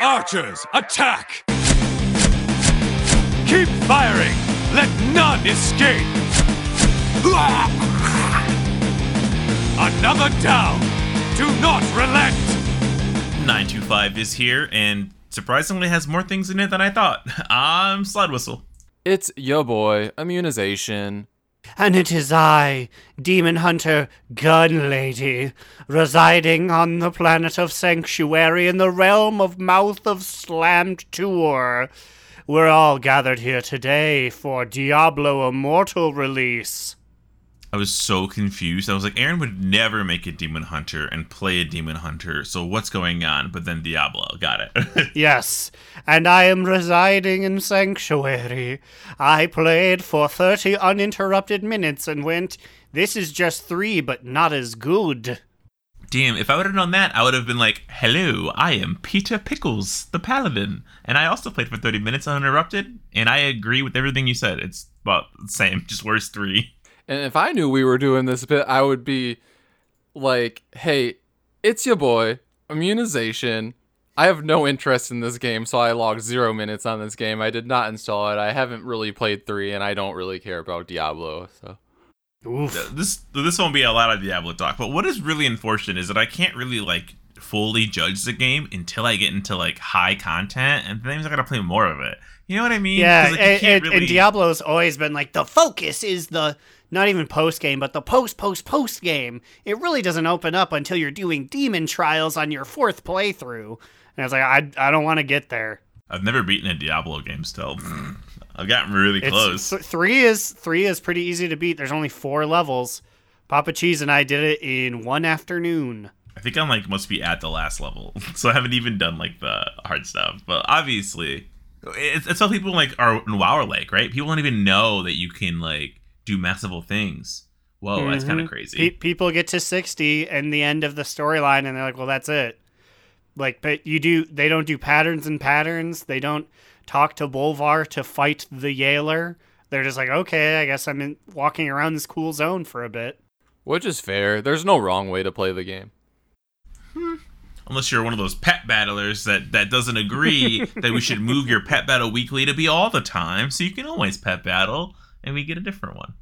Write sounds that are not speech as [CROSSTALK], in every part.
Archers, attack! Keep firing! Let none escape! Another down! Do not relent! 925 is here and surprisingly has more things in it than I thought. [LAUGHS] I'm Slide Whistle. It's yo boy, immunization. And it is I, Demon Hunter Gun Lady, residing on the planet of Sanctuary in the realm of Mouth of Slammed Tour. We're all gathered here today for Diablo Immortal release. I was so confused. I was like, Aaron would never make a demon hunter and play a demon hunter. So what's going on? But then Diablo, got it. [LAUGHS] yes, and I am residing in Sanctuary. I played for 30 uninterrupted minutes and went, this is just three, but not as good. Damn, if I would have known that, I would have been like, hello, I am Peter Pickles, the paladin. And I also played for 30 minutes uninterrupted, and I agree with everything you said. It's about the same, [LAUGHS] just worse three. And if I knew we were doing this bit, I would be like, hey, it's your boy, immunization. I have no interest in this game, so I logged zero minutes on this game. I did not install it. I haven't really played three, and I don't really care about Diablo. So Oof. this this won't be a lot of Diablo talk. But what is really unfortunate is that I can't really like fully judge the game until I get into like high content, and then I gotta play more of it. You know what I mean? Yeah, like, and, and, really... and Diablo's always been like the focus is the not even post game, but the post post post game. It really doesn't open up until you're doing demon trials on your fourth playthrough. And I was like, I, I don't want to get there. I've never beaten a Diablo game still. [LAUGHS] I've gotten really close. Th- three is three is pretty easy to beat. There's only four levels. Papa Cheese and I did it in one afternoon. I think I'm like must be at the last level, [LAUGHS] so I haven't even done like the hard stuff. But obviously, it's, it's how people like are in WoW Lake, right? People don't even know that you can like do massive things. Whoa, mm-hmm. that's kind of crazy. Pe- people get to 60 and the end of the storyline and they're like, well, that's it. Like, but you do, they don't do patterns and patterns. They don't talk to Bolvar to fight the Jailer. They're just like, okay, I guess I'm in, walking around this cool zone for a bit. Which is fair. There's no wrong way to play the game. Hmm. Unless you're one of those pet battlers that, that doesn't agree [LAUGHS] that we should move your pet battle weekly to be all the time, so you can always pet battle and we get a different one.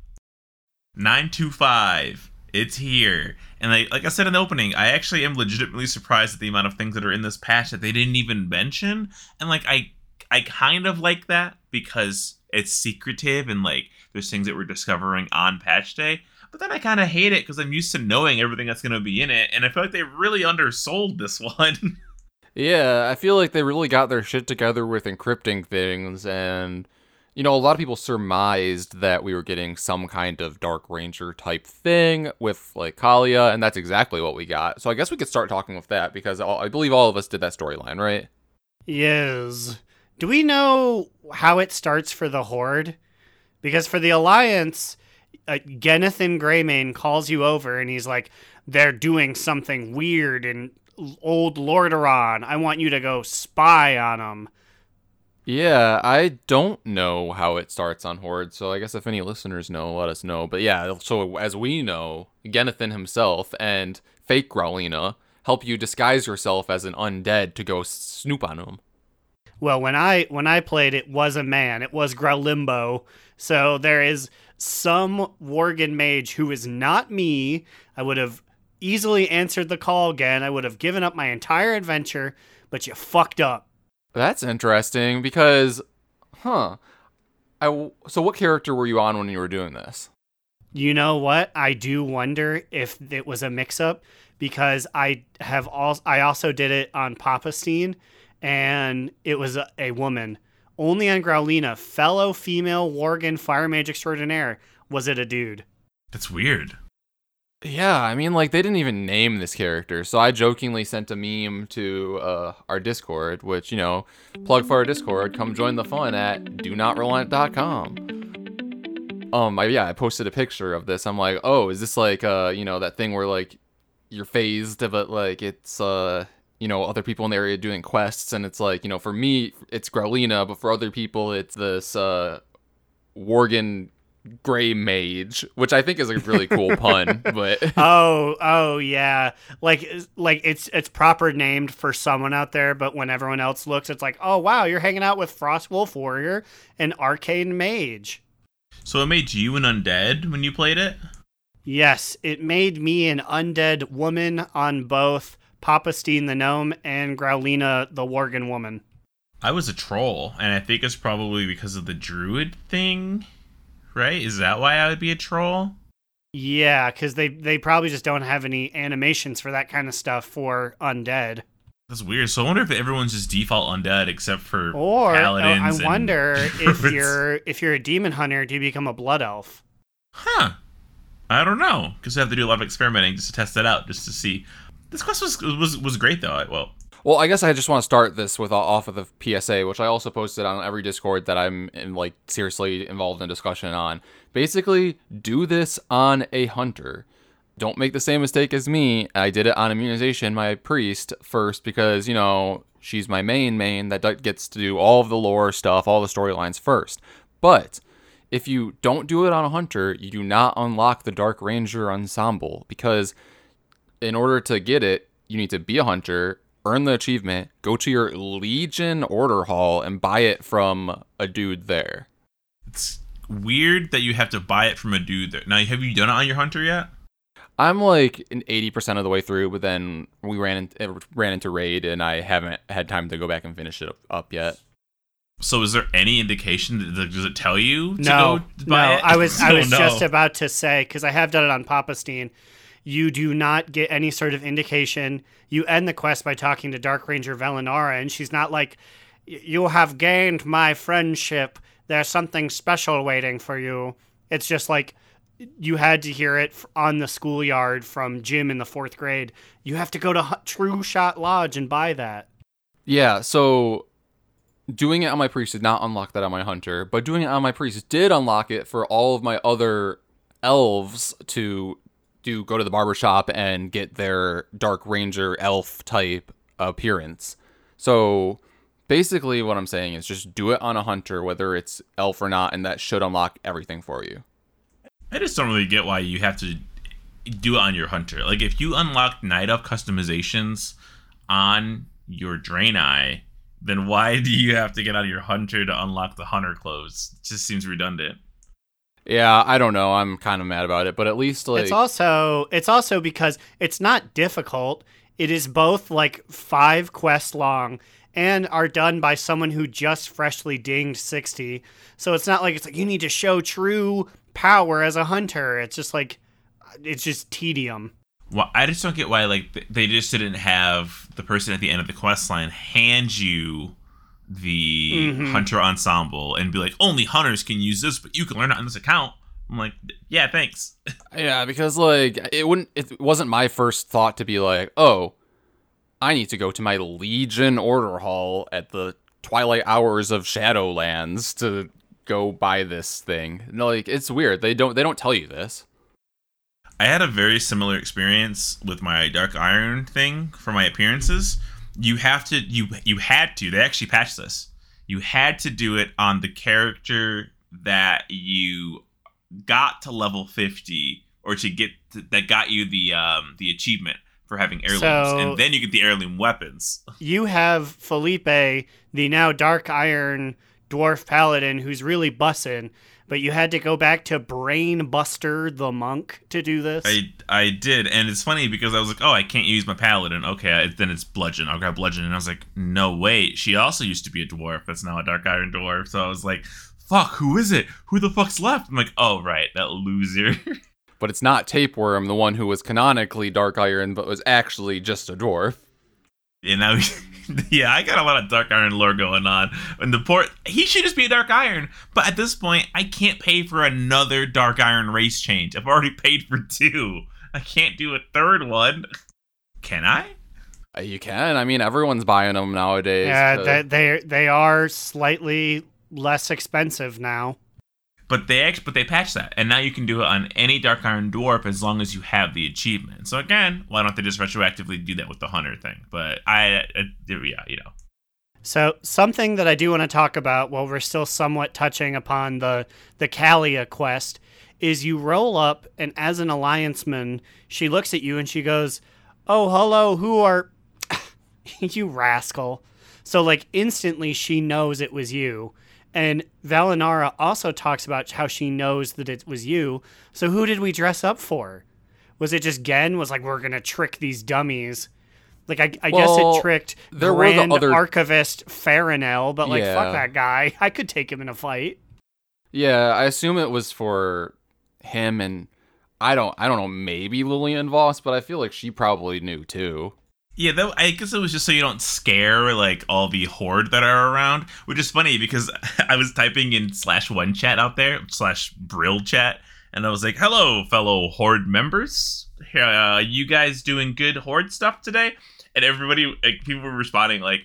925. It's here. And like, like I said in the opening, I actually am legitimately surprised at the amount of things that are in this patch that they didn't even mention. And like I I kind of like that because it's secretive and like there's things that we're discovering on patch day. But then I kind of hate it because I'm used to knowing everything that's going to be in it, and I feel like they really undersold this [LAUGHS] one. yeah, I feel like they really got their shit together with encrypting things and you know, a lot of people surmised that we were getting some kind of Dark Ranger type thing with like Calia, and that's exactly what we got. So I guess we could start talking with that because I believe all of us did that storyline, right? Yes. Do we know how it starts for the Horde? Because for the Alliance, uh, Genethan Greymane calls you over and he's like, they're doing something weird in old Lordaeron. I want you to go spy on them. Yeah, I don't know how it starts on Horde, so I guess if any listeners know, let us know. But yeah, so as we know, Genethan himself and fake Growlina help you disguise yourself as an undead to go snoop on him. Well, when I when I played, it was a man. It was Growlimbo. So there is some Worgen mage who is not me. I would have easily answered the call again. I would have given up my entire adventure, but you fucked up. That's interesting because, huh? I so what character were you on when you were doing this? You know what? I do wonder if it was a mix-up because I have all I also did it on Papastine, and it was a, a woman. Only on Growlina, fellow female Worgen fire mage extraordinaire, was it a dude. That's weird. Yeah, I mean, like they didn't even name this character, so I jokingly sent a meme to uh, our Discord, which you know, plug for our Discord. Come join the fun at do not DoNotRelent.com. Um, I, yeah, I posted a picture of this. I'm like, oh, is this like uh, you know, that thing where like you're phased, but like it's uh, you know, other people in the area doing quests, and it's like, you know, for me, it's Growlina, but for other people, it's this uh, Worgen gray mage, which I think is a really cool pun. [LAUGHS] But [LAUGHS] oh, oh yeah, like like it's it's proper named for someone out there, but when everyone else looks, it's like, oh wow, you're hanging out with Frost Wolf Warrior and Arcane Mage. So it made you an undead when you played it. Yes, it made me an undead woman on both Papa Steen the gnome and Growlina the Worgen woman. I was a troll, and I think it's probably because of the druid thing, right? Is that why I would be a troll? Yeah, because they they probably just don't have any animations for that kind of stuff for undead. That's weird. So I wonder if everyone's just default undead except for Or uh, paladins. I wonder [LAUGHS] if you're if you're a demon hunter, do you become a blood elf? Huh. I don't know because I have to do a lot of experimenting just to test that out, just to see. This quest was was was great though. I, well, well, I guess I just want to start this with uh, off of the PSA, which I also posted on every Discord that I'm in, like seriously involved in discussion on. Basically, do this on a hunter. Don't make the same mistake as me. I did it on immunization, my priest first because you know she's my main main that gets to do all of the lore stuff, all the storylines first. But if you don't do it on a hunter, you do not unlock the Dark Ranger ensemble because in order to get it, you need to be a hunter, earn the achievement, go to your Legion order hall, and buy it from a dude there. it's weird that you have to buy it from a dude. There. Now, have you done it on your hunter yet? I'm like an 80% of the way through, but then we ran in, uh, ran into raid, and I haven't had time to go back and finish it up, up yet. So, is there any indication? That, does it tell you to No, go buy no. it? I was I [LAUGHS] Oh, was no. just about to say because I have done it on Papa Steen. You do not get any sort of indication. You end the quest by talking to Dark Ranger Velonara, and she's not like, "You have gained my friendship. There's something special waiting for you." It's just like you had to hear it on the schoolyard from Jim in the fourth grade. You have to go to Trueshot Lodge and buy that. Yeah, so doing it on my priest did not unlock that on my hunter, but doing it on my priest did unlock it for all of my other elves to do go to the barber shop and get their dark ranger elf type appearance. So basically what I'm saying is just do it on a hunter whether it's elf or not and that should unlock everything for you. I just don't really get why you have to do it on your hunter. Like if you unlock night elf customizations on your draenei, then why do you have to get out of your hunter to unlock the hunter clothes? It just seems redundant. Yeah, I don't know. I'm kind of mad about it, but at least like it's also it's also because it's not difficult. It is both like five quests long and are done by someone who just freshly dinged 60. So it's not like it's like you need to show true power as a hunter. It's just like it's just tedium. Well, I just don't get why like they just didn't have the person at the end of the quest line hand you the Mhm. hunter ensemble and be like, only hunters can use this, but you can learn it on this account. I'm like, yeah, thanks. [LAUGHS] Yeah, because like it wouldn't it wasn't my first thought to be like, "Oh, I need to go to my Legion order hall at the twilight hours of Shadowlands to go buy this thing." No, like it's weird. They don't they don't tell you this. I had a very similar experience with my Dark Iron thing for my appearances. You have to you you had to. They actually patched this. You had to do it on the character that you got to level 50 or to get to, that got you the um the achievement for having heirlooms So- and then you get the heirloom weapons. [LAUGHS] You have Felipe, the now Dark Iron dwarf paladin who's really bussin', but you had to go back to Brain Buster the monk to do this. I I did, and it's funny because I was like, oh, I can't use my paladin. Okay, I, then it's bludgeon. I'll grab bludgeon, and I was like, no, wait, she also used to be a dwarf. That's now a dark iron dwarf. So I was like, fuck, who is it? Who the fuck's left? I'm like, oh right, that loser. [LAUGHS] But it's not Tapeworm, the one who was canonically Dark Iron but was actually just a dwarf. and now, [LAUGHS] [LAUGHS] yeah, I got a lot of dark iron lore going on. And the port, he should just be a dark iron. But at this point, I can't pay for another dark iron race change. I've already paid for two. I can't do a third one. Can I? Uh, You can. I mean, everyone's buying them nowadays. yeah, they they they are slightly less expensive now. But they actually, but they patched that, and now you can do it on any Dark Iron Dwarf as long as you have the achievement. So again, why don't they just retroactively do that with the Hunter thing? But I, I yeah, you know, So something that I do want to talk about while we're still somewhat touching upon the the Calia quest is you roll up and as an allianceman, she looks at you and she goes, "Oh, hello, who are [LAUGHS] you rascal?" So like instantly she knows it was you. And Velonara also talks about how she knows that it was you. So who did we dress up for? Was it just Gen was like we're going to trick these dummies? Like I, I guess it tricked there were the Grand other- Archivist Farinel, but like Yeah. fuck that guy. [LAUGHS] I could take him in a fight. Yeah, I assume it was for him and I don't I don't know, maybe Lillian Voss, but I feel like she probably knew too. Yeah, though I guess it was just so you don't scare like all the horde that are around, which is funny because [LAUGHS] I was typing in slash one chat out there slash Brill chat, and I was like, "Hello, fellow horde members. Uh, you guys doing good horde stuff today?" And everybody, like, people were responding like,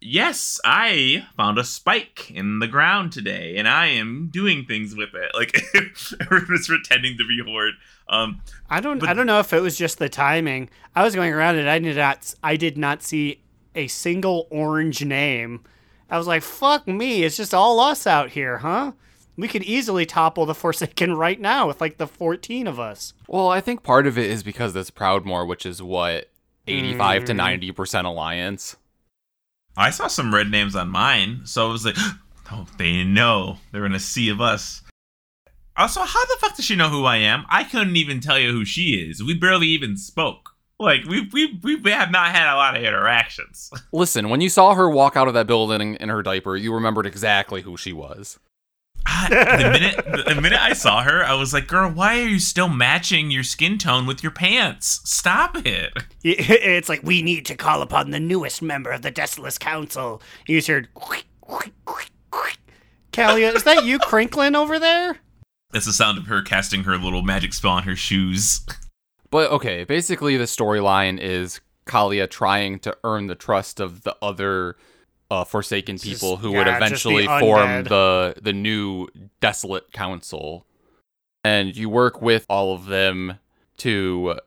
"Yes, I found a spike in the ground today, and I am doing things with it." Like [LAUGHS] everyone was pretending to be horde. Um, I don't But- I don't know if it was just the timing. I was going around and I did not I did not see a single orange name. I was like, "Fuck me, it's just all us out here, huh?" We could easily topple the Forsaken [LAUGHS] right now with like the 14 of us. Well, I think part of it is because it's Proudmoore, which is what 85 to Mm. 90% alliance. I saw some red names on mine, so I was like, [GASPS] oh, they know. They're in a sea of us. Also, how the fuck does she know who I am? I couldn't even tell you who she is. We barely even spoke. Like, we, we, we have not had a lot of interactions. [LAUGHS] Listen, when you saw her walk out of that building in her diaper, you remembered exactly who she was. I, the minute the minute I saw her, I was like, girl, why are you still matching your skin tone with your pants? Stop it. [LAUGHS] It's like we need to call upon the newest member of the Desolate Council. You just heard [LAUGHS] Calia, is that you crinkling over there? That's the sound of her casting her little magic spell on her shoes. But okay, basically the storyline is Calia trying to earn the trust of the other uh, Forsaken Just- people who would yeah, the eventually form the the new Desolate Council. And you work with all of them to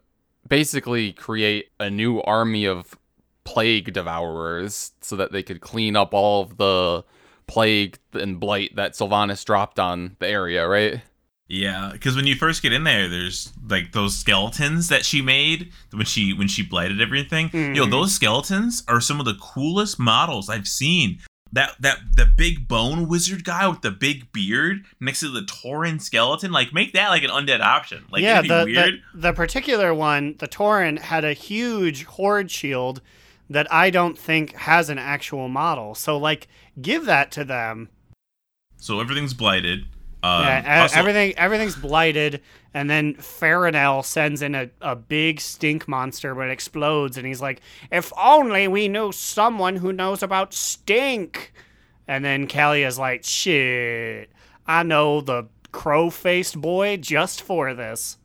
basically create a new army of plague devourers so that they could clean up all of the plague and blight that Sylvanas dropped on the area, right? Yeah, because when you first get in there, there's like those skeletons that she made when she when she blighted everything. Yo, Mhm. those skeletons are some of the coolest models I've seen. That that the big bone wizard guy with the big beard next to the Tauren skeleton, like make that like an undead option. Like yeah, it'd be the, weird. the the particular one, the Tauren had a huge horde shield that I don't think has an actual model. So like, give that to them. So everything's blighted. Um, yeah, everything everything's blighted, and then Farinel sends in a, a big stink monster, but it explodes, and he's like, "If only we knew someone who knows about stink." And then Kelly is like, "Shit, I know the crow-faced boy just for this."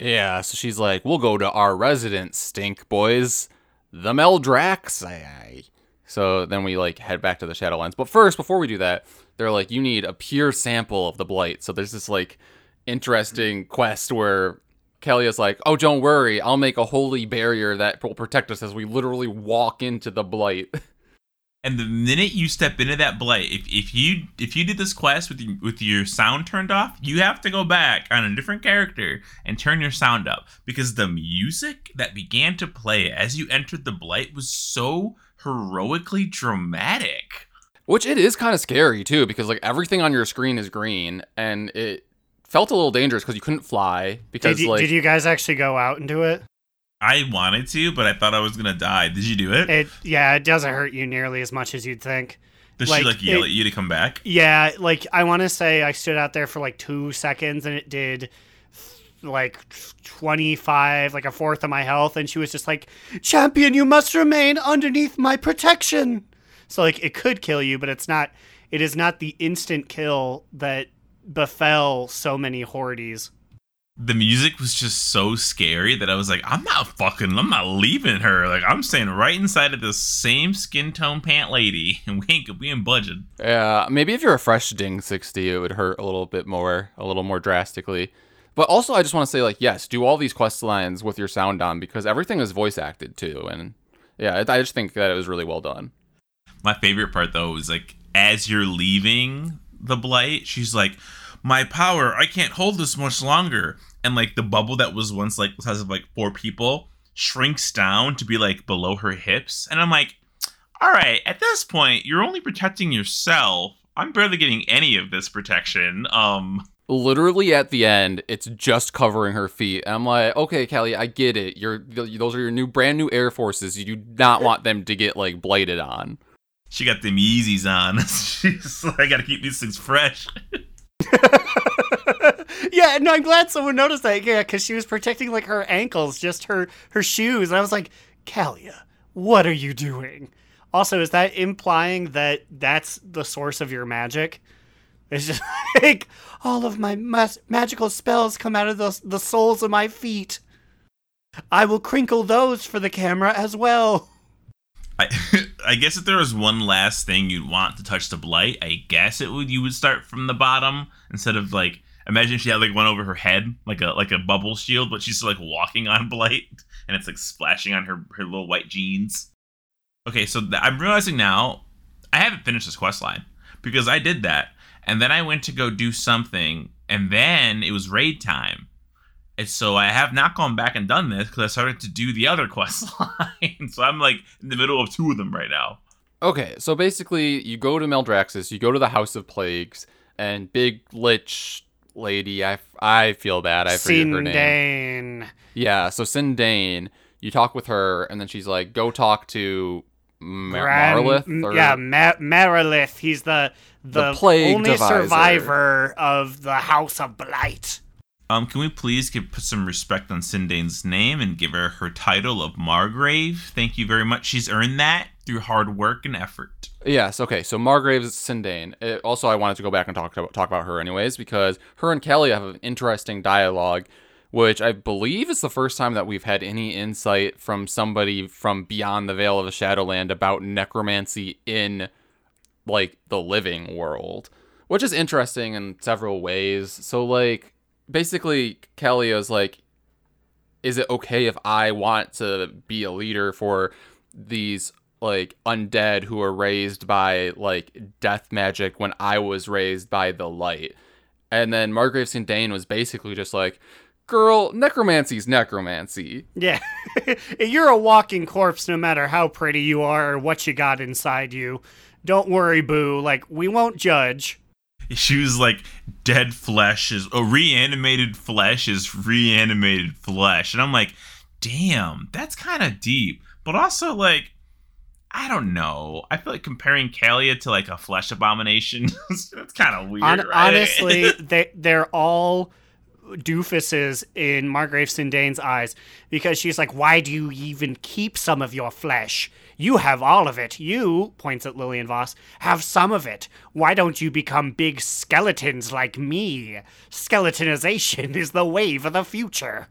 Yeah, so she's like, we'll go to our residence, stink boys. The Maldraxxus. So then we like head back to the Shadowlands. But first, before we do that, they're like, you need a pure sample of the blight. So there's this like interesting quest where Kelly is like, oh, don't worry, I'll make a holy barrier that will protect us as we literally walk into the blight. [LAUGHS] And the minute you step into that blight, if, if you if you did this quest with with your sound turned off, you have to go back on a different character and turn your sound up because the music that began to play as you entered the blight was so heroically dramatic. Which it is kind of scary too, because like everything on your screen is green, and it felt a little dangerous because you couldn't fly. Because Did you, like did you guys actually go out and do it? I wanted to, but I thought I was gonna die. Did you do it? It yeah, it doesn't hurt you nearly as much as you'd think. Does like, she like yell it- at you to come back? Yeah, like I want to say I stood out there for like two seconds and it did like 25, like a fourth of my health. And she was just like, Champion, you must remain underneath my protection. So, like, it could kill you, but it's not, it is not the instant kill that befell so many hordes. the music was just so scary that I was like, I'm not fucking, I'm not leaving her. Like, I'm staying right inside of this same skin tone pant lady, [LAUGHS] and we ain't we ain't budging. Yeah, maybe if you're a fresh Ding 60, it would hurt a little bit more, a little more drastically. But also, I just want to say, like, yes, do all these quest lines with your sound on because everything is voice acted too. And yeah, I just think that it was really well done. My favorite part though is like as you're leaving the blight, she's like, "My power, I can't hold this much longer." And like the bubble that was once like the size of like four people shrinks down to be like below her hips, and I'm like, "All right, at this point, you're only protecting yourself. I'm barely getting any of this protection." Um, literally at the end, it's just covering her feet. And I'm like, okay, Kelly, I get it. You're those are your new brand new Air Forces. You do not want them to get like blighted on. she got them Yeezys on. [LAUGHS] she's like, "I gotta keep these things fresh." [LAUGHS] yeah, no, I'm glad someone noticed that. Yeah, because she was protecting like her ankles, just her her shoes. And I was like, Calia, what are you doing? Also, is that implying that that's the source of your magic? It's just [LAUGHS] like all of my mas- magical spells come out of the the soles of my feet. I will crinkle those for the camera as well. I, [LAUGHS] I guess if there was one last thing you'd want to touch the blight, I guess it would you would start from the bottom instead of like imagine she had like one over her head, like a like a bubble shield, but she's like walking on [LAUGHS] blight and it's like splashing on her her little white jeans. Okay, so th- I'm realizing now I haven't finished this quest line because I did that and then I went to go do something and then it was raid time. And so I have not gone back and done this because I started to do the other [LAUGHS] quest line. so I'm like in the middle of two of them right now. Okay, so basically, you go to Maldraxxus, you go to the House of Plagues, and Big Lich lady, I, I feel bad, I forget her name. Sindane. Yeah, so Sindane, you talk with her, and then she's like, go talk to Mar- Gran- Marlith? Or, yeah, Ma- Marileth. He's the the, The plague only deviser. survivor of the House of Blight. Um, can we please give put some respect on Sindane's name and give her her title of Margrave? Thank you very much. She's earned that through hard work and effort. Yes, okay, so Margrave's Sindane. Uh, also, I wanted to go back and talk about, talk about her anyways, because her and Kelly have an interesting dialogue, which I believe is the first time that we've had any insight from somebody from beyond the Veil of the Shadowland about necromancy in, like, the living world, which is interesting in several ways. So, like, basically, is like, is it okay if I want to be a leader for these like undead who are raised by like death magic when I was raised by the light? And then Margrave St. Dane was basically just like, girl, necromancy's necromancy. Yeah, [LAUGHS] you're a walking corpse, no matter how pretty you are or what you got inside you. Don't worry, boo. Like we won't judge. She was like, dead flesh is, oh, reanimated flesh is reanimated flesh. And I'm like, damn, that's kind of deep. But also, like, I don't know. I feel like comparing Calia to like a flesh abomination, [LAUGHS] that's kind of weird. Hon- right? Honestly, [LAUGHS] they they're all doofuses in Margrave Sindane's eyes because she's like, "Why do you even keep some of your flesh? You have all of it. You points at Lillian Voss have some of it. Why don't you become big skeletons like me? Skeletonization is the wave of the future."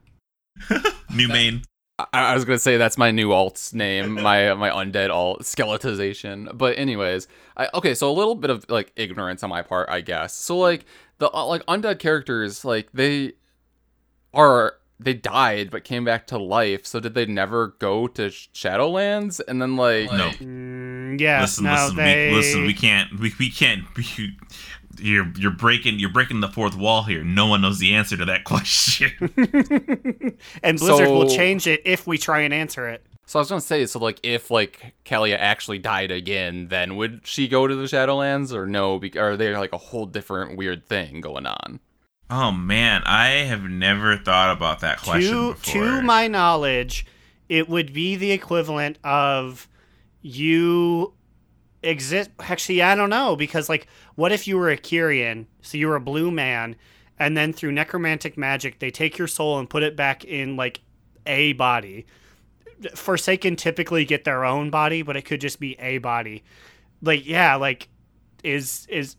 [LAUGHS] New main. I, I was gonna say that's my new alt's name, my my undead alt skeletization. But anyways, I, okay, so a little bit of like ignorance on my part, I guess. So like the uh, like undead characters, like they are they died but came back to life. So did they never go to Shadowlands? And then like No. Mm, yeah, listen, no, listen, they. we, listen. We can't. We, we can't. We, you're you're breaking you're breaking the fourth wall here. No one knows the answer to that [LAUGHS] question. [LAUGHS] and Blizzard will change it if we try and answer it. So I was gonna say, so like if like Calia actually died again, then would she go to the Shadowlands or no? Be- are they like a whole different weird thing going on? oh man, I have never thought about that question to before. to my knowledge, it would be the equivalent of you exist. Actually, I don't know because like, what if you were a Kyrian? So you were a blue man, and then through necromantic magic, they take your soul and put it back in like a body. Forsaken typically get their own body, but it could just be a body. Like, yeah, like is is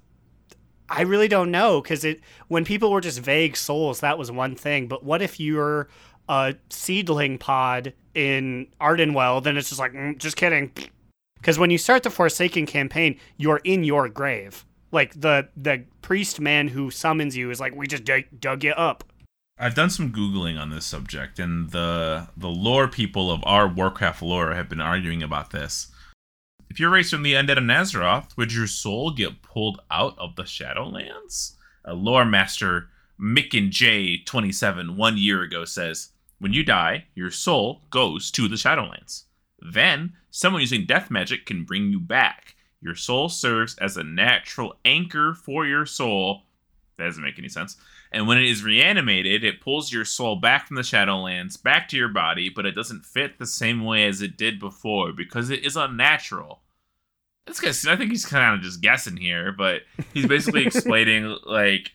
I really don't know because it when people were just vague souls, that was one thing. But what if you're a seedling pod in Ardenweald? Then it's just like, mm, just kidding. Because when you start the Forsaken campaign, you're in your grave. Like the the priest man who summons you is like, we just dug, dug you up. I've done some googling on this subject, and the the lore people of our Warcraft lore have been arguing about this. If you're raised from the undead of Nazaroth, would your soul get pulled out of the Shadowlands? A lore master, Mick and J27, one year ago says, When you die, your soul goes to the Shadowlands. Then, someone using death magic can bring you back. Your soul serves as a natural anchor for your soul. That doesn't make any sense. And when it is reanimated, it pulls your soul back from the Shadowlands, back to your body, but it doesn't fit the same way as it did before because it is unnatural. This guy, I think he's kind of just guessing here, but he's basically [LAUGHS] explaining like,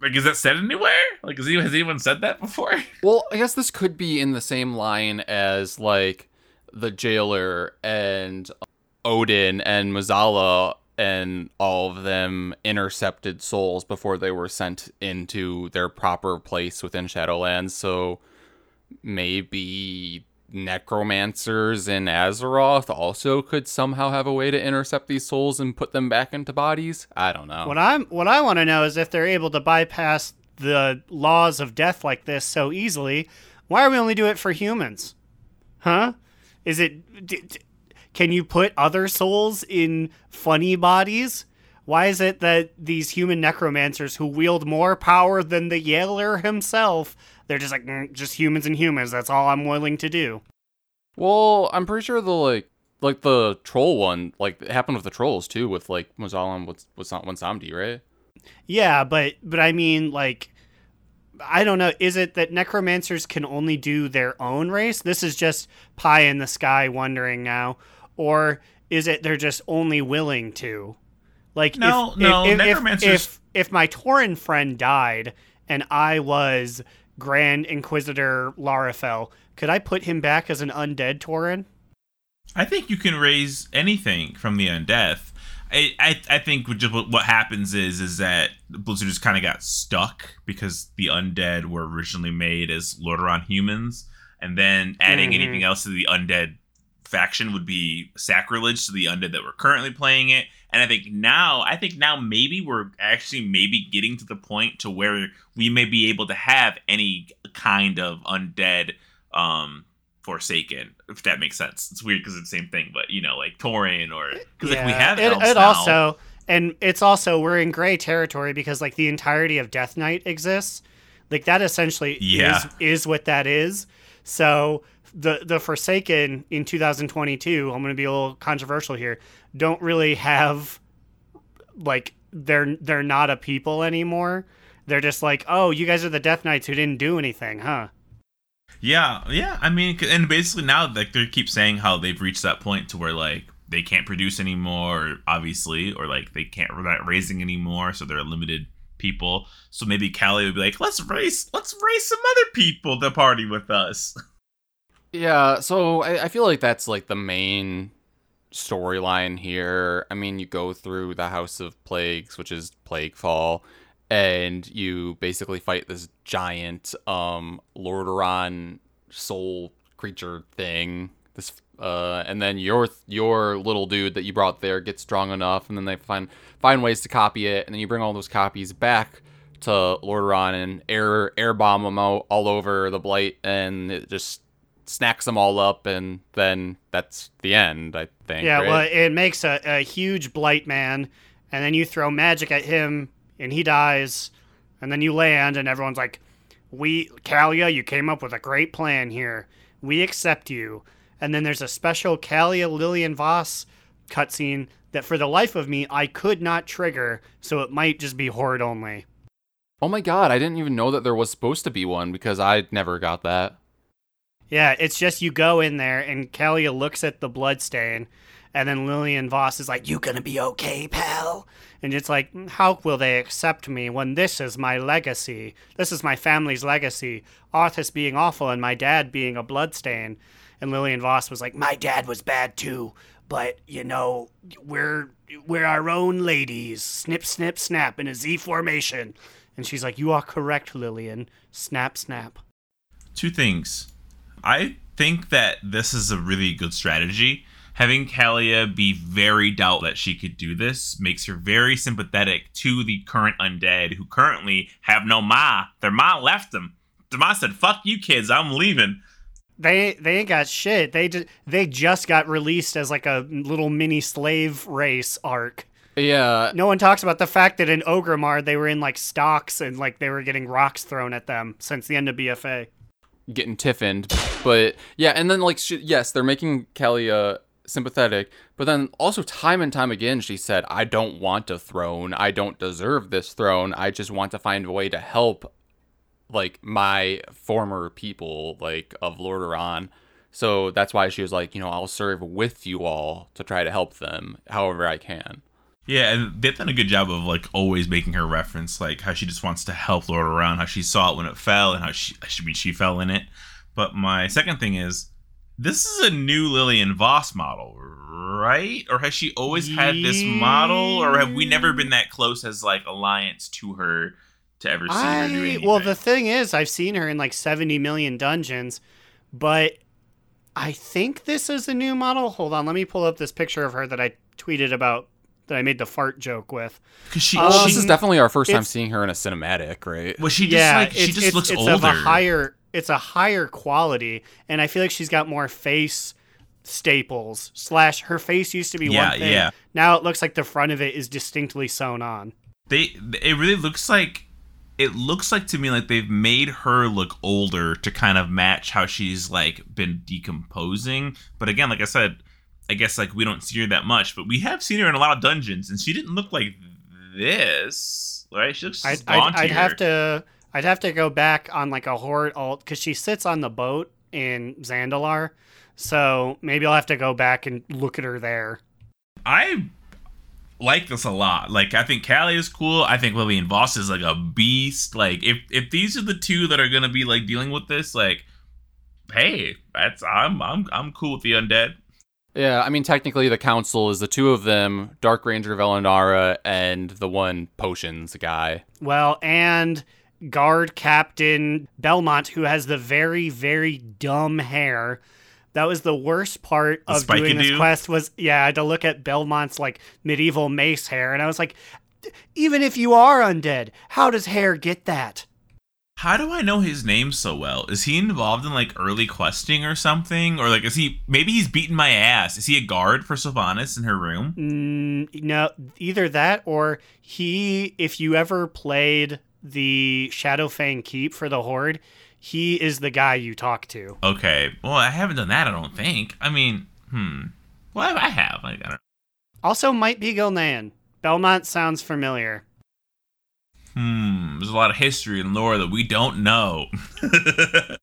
like is that said anywhere? Like, has, he, has anyone said that before? [LAUGHS] Well, I guess this could be in the same line as like the jailer and Odyn and Mueh'zala and all of them intercepted souls before they were sent into their proper place within Shadowlands. So maybe necromancers in Azeroth also could somehow have a way to intercept these souls and put them back into bodies. I don't know. What I'm what I want to know is if they're able to bypass the laws of death like this so easily, why are we only do it for humans? Huh? Is it d- d- can you put other souls in funny bodies? Why is it that these human necromancers who wield more power than the Jailer himself, they're just like "Mm, just humans and humans. That's all I'm willing to do. Well, I'm pretty sure the like like the troll one, like it happened with the trolls too, with like Mazalan what's what's not one Samdi, right? Yeah, but but I mean like I don't know. Is it that necromancers can only do their own race? This is just pie in the sky wondering now, or is it they're just only willing to? Like No, if, no, if, if, necromancers- If, if my Tauren friend died and I was Grand Inquisitor Larafel, could I put him back as an undead Tauren? I think you can raise anything from the undeath. I, I, I think what just what, happens is is that Blizzard just kind of got stuck because the undead were originally made as Lordaeron humans, and then adding Mhm. anything else to the undead faction would be sacrilege to the undead that were currently playing it. And I think now, I think now maybe we're actually maybe getting to the point to where we may be able to have any kind of undead um Forsaken, if that makes sense. It's weird because it's the same thing, but you know, like Tauren or because like we have it, it now. also and it's also we're in gray territory because like the entirety of Death Knight exists. Like that essentially Yeah. is is what that is. So the the Forsaken in 2022, I'm going to be a little controversial here, don't really have like they're they're not a people anymore. They're just like, "Oh, you guys are the Death Knights who didn't do anything, huh?" Yeah, yeah. I mean, and basically now, like they keep saying how they've reached that point to where like they can't produce anymore, obviously, or like they can't they're not raising anymore, so they're limited people. So maybe Callie would be like, let's race, let's race some other people to party with us. [LAUGHS] Yeah, so I, I feel like that's like the main storyline here. I mean, you go through the House of Plagues, which is Plaguefall, and you basically fight this giant um Lordaeron soul creature thing. This uh and then your your little dude that you brought there gets strong enough and then they find find ways to copy it and then you bring all those copies back to Lordaeron and air air bomb them out all over the blight and it just snacks them all up and then that's the end i think Yeah, right? well, it makes a, a huge blight man, and then you throw magic at him, and he dies, and then you land, and everyone's like, "We, Calia, you came up with a great plan here. We accept you." And then there's a special Calia Lillian Voss cutscene that, for the life of me, I could not trigger, so it might just be horde only. oh my god i didn't even know that there was supposed to be one because i never got that Yeah, it's just you go in there and Calia looks at the blood stain, and then Lillian Voss is like, "You gonna be okay, pal?" And it's like, mm, how will they accept me when this is my legacy? This is my family's legacy. Arthas being awful and my dad being a bloodstain. And Lillian Voss was like, "My dad was bad too, but you know, we're we're our own ladies. Snip, snip, snap in a Z formation." And she's like, "You are correct, Lillian. Snap, snap." Two things. I think that this is a really good strategy. Having Calia be very doubt that she could do this makes her very sympathetic to the current undead who currently have no ma. Their ma left them. Their ma said, "Fuck you, kids. I'm leaving." they they ain't got shit. They just they just got released as like a little mini slave race arc. Yeah, No one talks about the fact that in Orgrimmar they were in like stocks and like they were getting rocks thrown at them since the end of BFA. Getting tiffined. But yeah, and then like she, yes, they're making Calia uh, sympathetic, but then also time and time again she said, "I don't want a throne. I don't deserve this throne. I just want to find a way to help like my former people like of Lordaeron." So that's why she was like, you know, I'll serve with you all to try to help them however I can. Yeah, and they've done a good job of like always making her reference like how she just wants to help Lordaeron, how she saw it when it fell, and how she—I should mean she fell in it. But my second thing is, this is a new Lillian Voss model, right? Or has she always had this model, or have we never been that close as like alliance to her to ever see her do anything? well, the thing is, I've seen her in like seventy million dungeons, but I think this is a new model. Hold on, let me pull up this picture of her that I tweeted about that I made the fart joke with. because she, Oh, Well, she this is definitely our first time seeing her in a cinematic, right? well, she just yeah, like she it's, just it's, looks it's older. of a higher. It's a higher quality, and I feel like she's got more face staples. Slash, her face used to be Yeah, one thing. yeah. Now it looks like the front of it is distinctly sewn on. they it really looks like it looks like to me like they've made her look older to kind of match how she's like been decomposing but again like i said i guess like we don't see her that much but we have seen her in a lot of dungeons and she didn't look like this right? She looks I'd, I'd, I'd have to I'd have to go back on like a horde alt because she sits on the boat in Zandalar. So maybe I'll have to go back and look at her there. i like this a lot. Like i think callie is cool. I think lillian voss is like a beast. Like if if these are the two that are gonna be like dealing with this like hey that's i'm i'm i'm cool with the undead Yeah, I mean, technically, the council is the two of them, Dark Ranger of Velonara and the one potions guy. Well, and guard captain Belmont, who has the very very dumb hair. That was the worst part The of doing this Spikadoo? quest. Was yeah, I had to look at Belmont's like medieval mace hair, and I was like, even if you are undead, how does hair get that? How do I know his name so well? Is he involved in like early questing or something? Or like is he maybe he's beating my ass? Is he a guard for Sylvanas in her room? Mm, no, either that or he. If you ever played the Shadowfang Keep for the Horde, he is the guy you talk to. Okay. Well, I haven't done that, I don't think. I mean, hmm. Well, I have. I don't Also, might be Gilnan. Belmont sounds familiar. Hmm. There's a lot of history and lore that we don't know. [LAUGHS]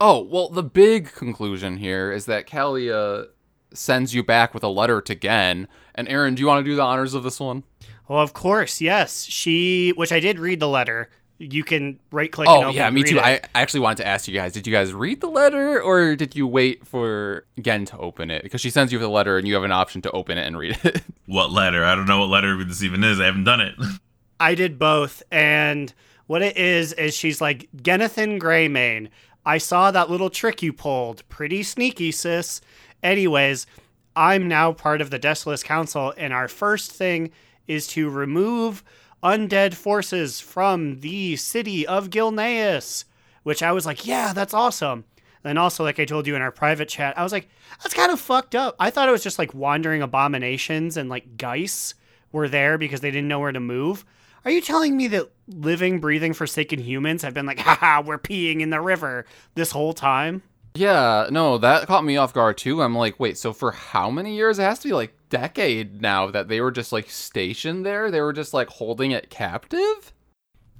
Oh, well, the big conclusion here is that Kalia sends you back with a letter to Gen. And Aaron, do you want to do the honors of this one? Well, of course, yes. She, which I did read the letter. You can right click. Oh, yeah, me too. I I actually wanted to ask you guys did you guys read the letter or did you wait for Gen to open it? Because she sends you the letter and you have an option to open it and read it. [LAUGHS] what letter? I don't know what letter this even is. I haven't done it. [LAUGHS] I did both, and what it is is she's like Genethan Greymane. I saw that little trick you pulled. Pretty sneaky, sis. Anyways, I'm now part of the Desolate Council, and our first thing is to remove undead forces from the city of Gilneas. Which I was like, yeah, that's awesome. And also, like I told you in our private chat, I was like, that's kind of fucked up. I thought it was just like wandering abominations and like Geis were there because they didn't know where to move. Are you telling me that living, breathing, forsaken humans have been like, [LAUGHS] haha, we're peeing in the river this whole time? yeah, no, that caught me off guard too. I'm like, wait, so for how many years? It has to be like decade now that they were just like stationed there. They were just like holding it captive.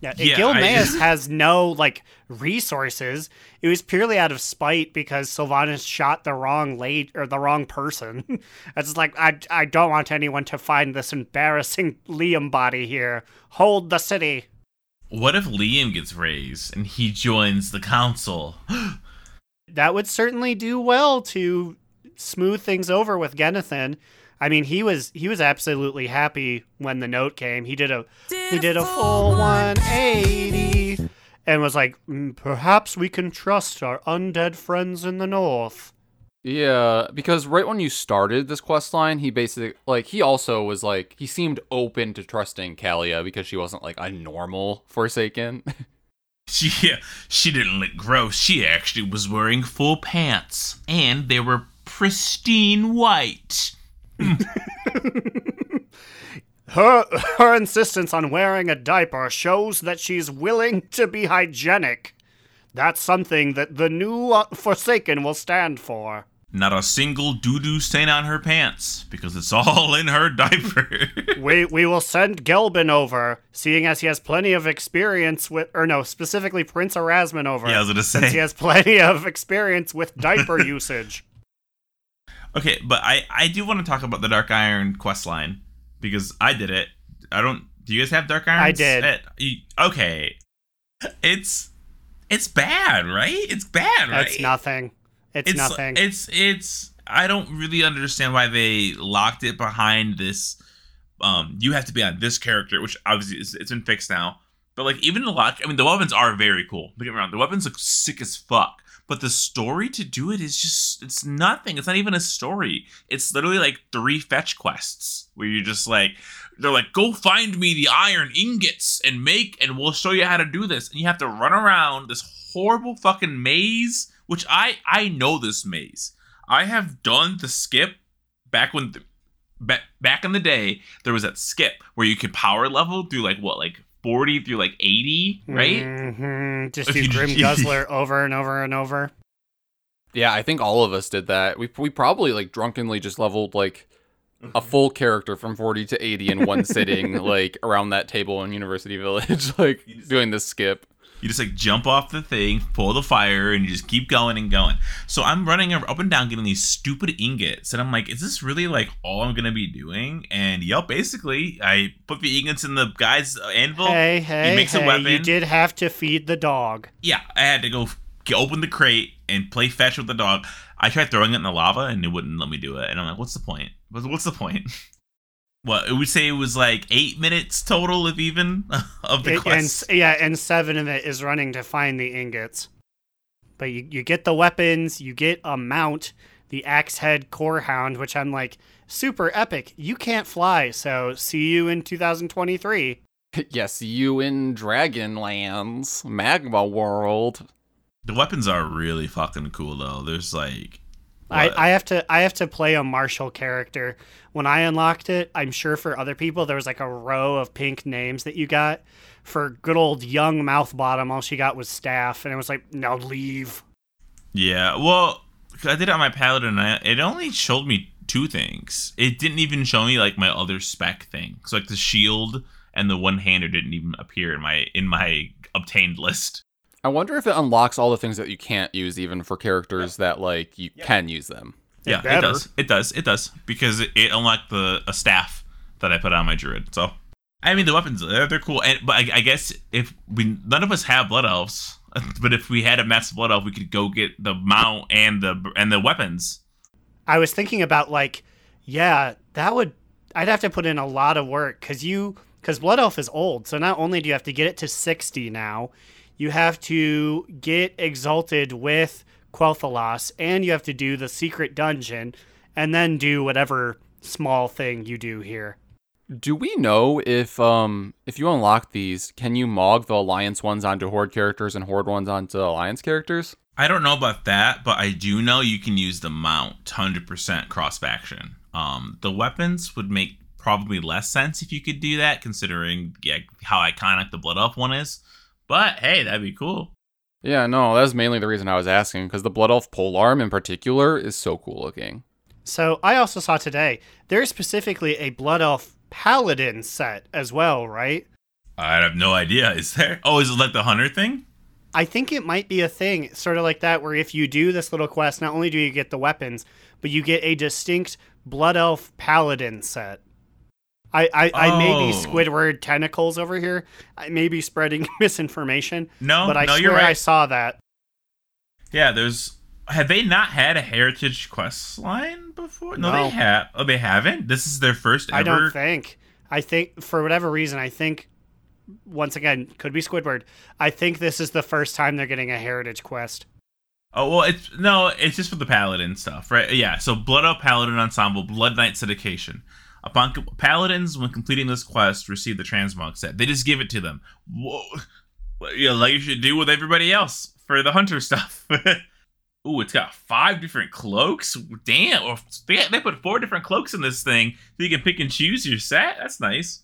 Yeah, Yeah, Gilneas I- has no like resources. It was purely out of spite because Sylvanas shot the wrong late or the wrong person. [LAUGHS] it's like I I don't want anyone to find this embarrassing Liam body here. Hold the city. what if Liam gets raised and he joins the council? [GASPS] That would certainly do well to smooth things over with Genethan. I mean, he was he was absolutely happy when the note came. He did a he did a full 180 and was like, "Mm, perhaps we can trust our undead friends in the north. Yeah, because right when you started this quest line, he basically like he also was like he seemed open to trusting Calia because she wasn't like a normal Forsaken. [LAUGHS] She she didn't look gross. She actually was wearing full pants, and they were pristine white. [LAUGHS] [LAUGHS] Her her insistence on wearing a diaper shows that she's willing to be hygienic. That's something that the new uh, Forsaken will stand for. Not a single doo doo stain on her pants because it's all in her diaper. [LAUGHS] We we will send Gelbin over, seeing as he has plenty of experience with, or no, specifically Prince Erazmin over. Yeah, I was gonna since he has plenty of experience with diaper [LAUGHS] usage. okay, but I I do want to talk about the Dark Iron quest line because I did it. I don't. Do you guys have Dark Iron? I did. okay, it's it's bad, right? It's bad, right? It's nothing. It's, it's nothing. It's it's. I don't really understand why they locked it behind this. Um, you have to be on this character, which obviously is, it's been fixed now. But like even the lock, I mean, the weapons are very cool. Don't get me wrong, the weapons look sick as fuck. But the story to do it is just it's nothing. It's not even a story. It's literally like three fetch quests where you're just like they're like, go find me the iron ingots and make and we'll show you how to do this. And you have to run around this horrible fucking maze, which I I know this maze. I have done the skip back when back back in the day there was that skip where you could power level through like what like 40 through like 80 right Mhm. Just If [LAUGHS] do Grim Guzzler over and over and over. Yeah, I think all of us did that. We we probably like drunkenly just leveled like Mm-hmm. a full character from 40 to 80 in one sitting, [LAUGHS] like around that table in University Village, [LAUGHS] like doing this skip. You just like jump off the thing pull the fire and you just keep going and going so i'm running up and down getting these stupid ingots and i'm like is this really like all i'm gonna be doing and yep basically i put the ingots in the guy's uh, anvil Hey, hey, makes a hey, weapon. you did have to feed the dog. yeah, I had to go open the crate and play fetch with the dog. I tried throwing it in the lava and it wouldn't let me do it. And I'm like, what's the point? What's the point? [LAUGHS] What we say it was like eight minutes total, if even, [LAUGHS] of the It- and, quest. s- yeah, and seven of it is running to find the ingots. But you, you get the weapons, you get a mount, the axe head core hound, which I'm like, super epic. You can't fly, so see you in 2023. [LAUGHS] yes, you in Dragonlands, Magma World. The weapons are really fucking cool though. There's like, I. I have to I have to play a martial character. When I unlocked it, I'm sure for other people there was like a row of pink names that you got. For good old young mouth bottom, all she got was staff, and it was like, now leave. yeah. Well, I did it on my paladin. And I, it only showed me two things. It didn't even show me like my other spec thing. So like the shield and the one hander didn't even appear in my in my obtained list. I wonder if it unlocks all the things that you can't use, even for characters that like you can use them. It Yeah, it better. does. It does. It does because it, it unlocked the a staff that I put on my druid. So, I mean, the weapons they're, they're cool. And but I, I guess if we none of us have blood elves, [LAUGHS] but if we had a massive blood elf, we could go get the mount and the and the weapons. I was thinking about like, yeah, that would I'd have to put in a lot of work because you because Blood Elf is old, so not only do you have to get it to sixty now, you have to get exalted with Quel'Thalas, and you have to do the secret dungeon, and then do whatever small thing you do here. Do we know if um if you unlock these, can you mog the alliance ones onto horde characters and horde ones onto alliance characters? I don't know about that, but I do know you can use the mount hundred percent cross faction. Um, the weapons would make probably less sense if you could do that, considering yeah, how iconic the blood elf one is. But hey, that'd be cool. Yeah, no, that's mainly the reason I was asking because the blood elf polearm in particular is so cool looking. So I also saw today there's specifically a Blood Elf Paladin set as well, right? I have no idea. Is there? Oh, is it like the hunter thing? I think it might be a thing, sort of like that, where if you do this little quest, not only do you get the weapons, but you get a distinct Blood Elf Paladin set. I, I, I may be Oh. Squidward tentacles over here. I may be spreading [LAUGHS] misinformation, No, but I no, swear right. I saw that. Yeah, there's. Have they not had a heritage quest line before? No, No. they have. Oh, they haven't. This is their first ever. I don't think. I think for whatever reason, I think once again could be Squidward. I think this is the first time they're getting a heritage quest. Oh well, it's no, it's just for the paladin stuff, right? Yeah. So Blood Up Paladin Ensemble, Blood Knight Syndication. Upon co- paladins, when completing this quest, receive the transmog set. They just give it to them. Whoa. you know, like you should do with everybody else for the hunter [LAUGHS] stuff. Ooh, it's got five different cloaks. Damn, or they, they put four different cloaks in this thing, so you can pick and choose your set. That's nice.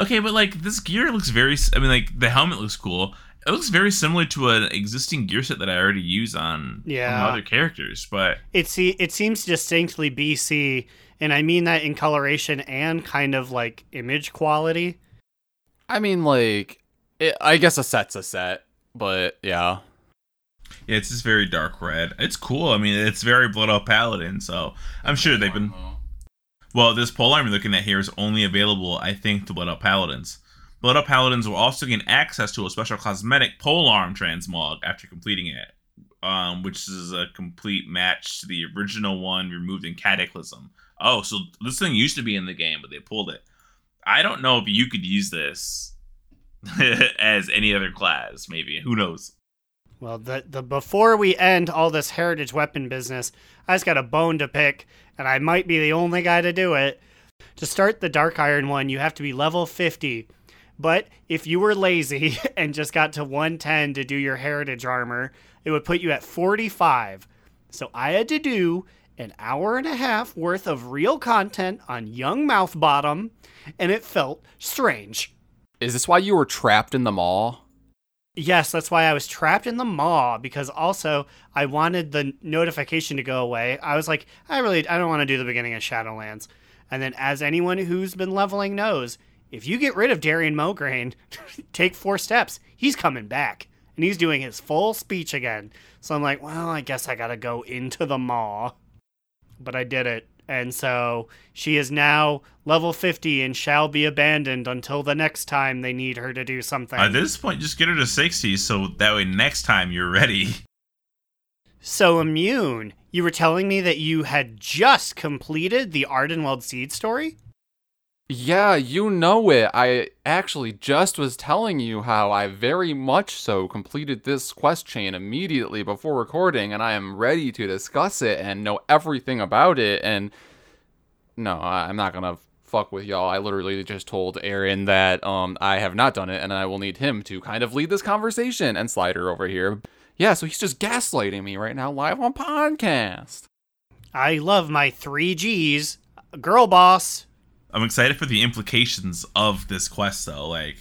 Okay, but like this gear looks very. I mean, like the helmet looks cool. It looks very similar to an existing gear set that I already use on, Yeah. on other characters. But It see it seems distinctly BC, and I mean that in coloration and kind of like image quality. I mean, like, it, I guess a set's a set, but yeah. yeah, it's just very dark red. It's cool. I mean, it's very Blood Up Paladin, so I'm sure they've been. Well, this pole arm you're looking at here is only available, I think, to Blood Up Paladins. Blood Up Paladins will also gain access to a special cosmetic pole arm transmog after completing it, um, which is a complete match to the original one removed in Cataclysm. Oh, so this thing used to be in the game, but they pulled it. I don't know if you could use this [LAUGHS] as any other class, maybe. Who knows? Well, the the before we end all this heritage weapon business, I just got a bone to pick, and I might be the only guy to do it. To start the Dark Iron one, you have to be level 50. But if you were lazy [LAUGHS] and just got to 110 to do your heritage armor, it would put you at 45. So I had to do an hour and a half worth of real content on Young Mouth Bottom, and it felt strange. Is this why you were trapped in the mall? Yes, that's why I was trapped in the mall because also I wanted the notification to go away. I was like, I really I don't want to do the beginning of Shadowlands. And then as anyone who's been leveling knows, if you get rid of Darian Mograine, [LAUGHS] take four steps, he's coming back. And he's doing his full speech again. So I'm like, well, I guess I gotta go into the maw. But I did it. And so she is now level 50 and shall be abandoned until the next time they need her to do something. At this point, just get her to 60 so that way next time you're ready. So immune, you were telling me that you had just completed the Ardenweald seed story? Yeah, you know it. I actually just was telling you how I very much so completed this quest chain immediately before recording, and I am ready to discuss it and know everything about it. And no, I'm not gonna fuck with y'all. I literally just told Aaron that um I have not done it, and I will need him to kind of lead this conversation. And Slider over here, yeah. So he's just gaslighting me right now, live on podcast. I love my three G's. Girl boss. I'm excited for the implications of this quest, though. Like,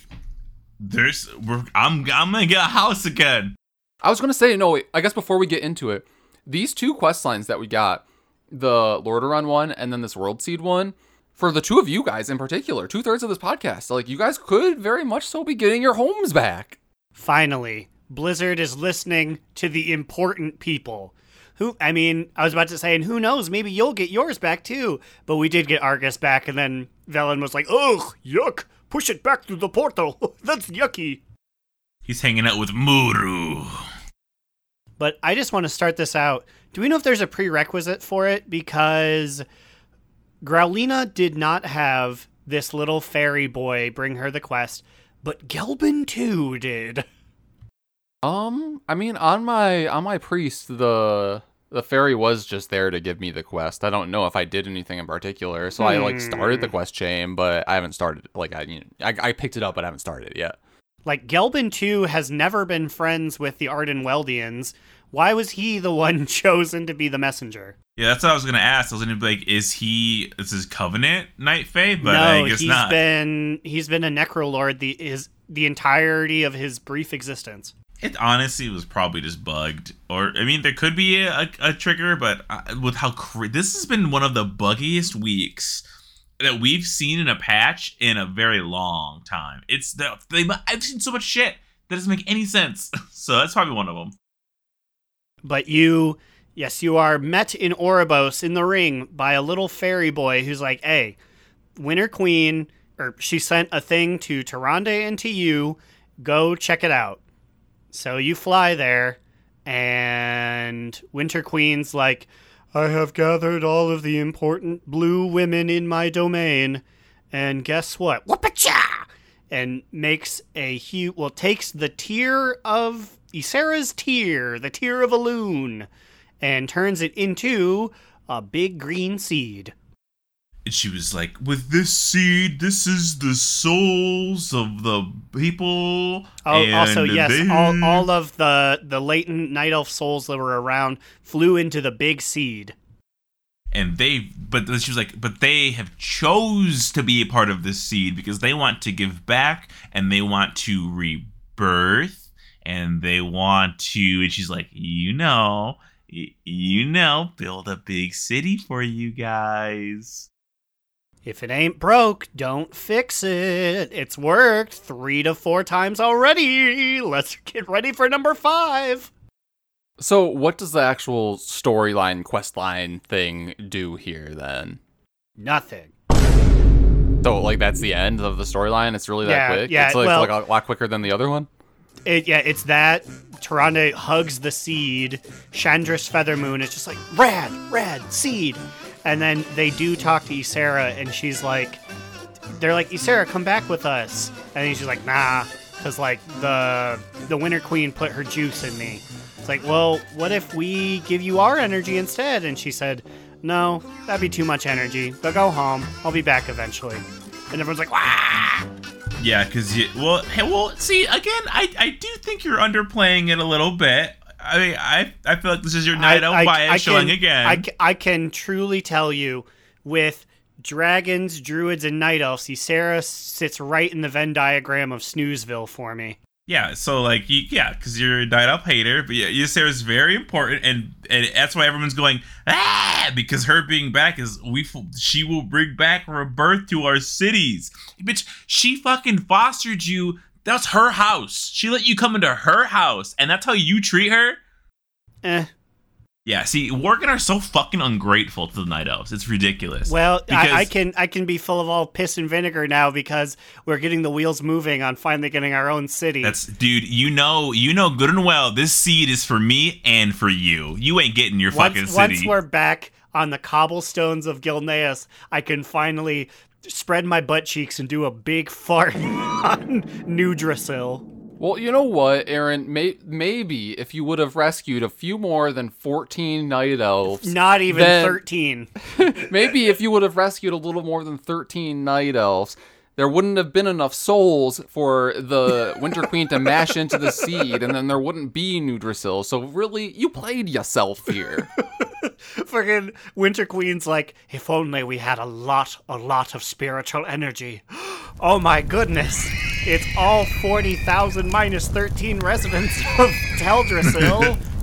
there's, we're, I'm, I'm gonna get a house again. I was gonna say no. Wait, I guess before we get into it, these two quest lines that we got, the Lordaeron one and then this World Seed one, for the two of you guys in particular, two thirds of this podcast, like you guys could very much so be getting your homes back. Finally, Blizzard is listening to the important people. Who, I mean, I was about to say, and who knows, maybe you'll get yours back too. But we did get Argus back, and then Velen was like, ugh, yuck, push it back through the portal. [LAUGHS] That's yucky. He's hanging out with M'uru. But I just want to start this out. Do we know if there's a prerequisite for it? Because Growlina did not have this little fairy boy bring her the quest, but Gelbin too did. Um, I mean, on my on my priest, the the fairy was just there to give me the quest. I don't know if I did anything in particular, so I like started the hmm. quest chain, but I haven't started. Like I, you know, I, I picked it up, but I haven't started it yet. Like Gelbin too has never been friends with the Arden Weldians. Why was he the one [LAUGHS] chosen to be the messenger? Yeah, that's what I was gonna ask. I was gonna be like, is he, is his Covenant Night Fae? But no, I guess he's not. been he's been a Necrolord the is the entirety of his brief existence. It honestly was probably just bugged, or I mean, there could be a, a, trigger, but uh, with how cra- this has been one of the buggiest weeks that we've seen in a patch in a very long time. It's the they, I've seen so much shit that doesn't make any sense. [LAUGHS] so that's probably one of them. But you, yes, you are met in Oribos in the ring by a little fairy boy who's like, hey, Winter Queen, or she sent a thing to Tyrande and to you. Go check it out. So you fly there, and Winter Queen's like, I have gathered all of the important blue women in my domain, and guess what? Whoopacha! And makes a huge, well, takes the tier of Ysera's tear, the tear of Elune, and turns it into a big green seed. And she was like, "With this seed, this is the souls of the people." Oh, also, yes, they- all, all of the, the latent night elf souls that were around flew into the big seed. and they but she was like but they have chose to be a part of this seed because they want to give back and they want to rebirth and they want to and she's like you know you know build a big city for you guys If it ain't broke, don't fix it. It's worked three to four times already. Let's get ready for number five. So, what does the actual storyline, quest line thing do here then? Nothing. So, like, that's the end of the storyline? It's really that Yeah, quick? yeah, It's like, well- like a lot quicker than the other one? It, yeah, it's that. Tyrande hugs the seed. Shandris Feathermoon is just like, rad, rad, seed. And then they do talk to Ysera, and she's like, they're like, Ysera, come back with us. And she's like, nah, because like the the Winter Queen put her juice in me. It's like, well, what if we give you our energy instead? And she said, no, that'd be too much energy. But go home. I'll be back eventually. And everyone's like, wah! yeah because you well hey well see again i i do think you're underplaying it a little bit i mean i i feel like this is your night out bias showing can, again I, I can truly tell you, with dragons, druids, and night elves, Ysera sits right in the Venn diagram of Snoozeville for me. Yeah, so like, you, yeah, because you're a night up hater, but yeah, Ysera is very important, and and that's why everyone's going ah because her being back is we she will bring back rebirth to our cities, bitch. She fucking fostered you. That's her house. She let you come into her house, and that's how you treat her. Eh. Yeah, see, Worgen are so fucking ungrateful to the night elves. It's ridiculous. Well, I, I can I can be full of all piss and vinegar now because we're getting the wheels moving on finally getting our own city. That's dude. You know, you know good and well. This seed is for me and for you. You ain't getting your fucking city. once we're back on the cobblestones of Gilneas, I can finally spread my butt cheeks and do a big fart [LAUGHS] on Nudrasil. Well, you know what, Aaron? May- maybe if you would have rescued a few more than 14 night elves, Not even Then- 13. [LAUGHS] maybe if you would have rescued a little more than 13 night elves, there wouldn't have been enough souls for the Winter Queen to mash into the seed, and then there wouldn't be Nudrasil. So, really, you played yourself here. [LAUGHS] Friggin' Winter Queen's like, if only we had a lot, a lot of spiritual energy. [GASPS] Oh my goodness. It's all 40,000 minus 13 residents of Teldrassil. [LAUGHS]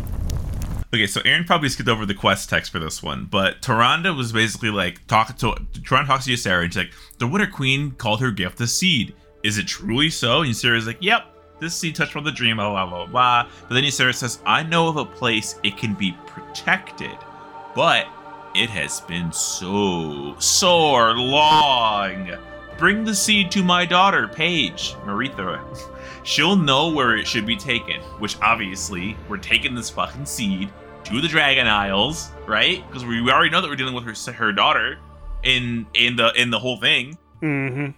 Okay, so Aaron probably skipped over the quest text for this one, but Taranda was basically like talking to Taranda talks to Ysera and she's like, the Winter Queen called her gift a seed. Is it truly so? And Ysera's like, Yep, this seed touched from the dream, blah blah blah blah. But then Ysera says, I know of a place it can be protected, but it has been so so long. Bring the seed to my daughter, Paige, Merithra. [LAUGHS] She'll know where it should be taken, which obviously we're taking this fucking seed to the Dragon Isles, right? Because we already know that we're dealing with her her daughter in in the in the whole thing. mm-hmm.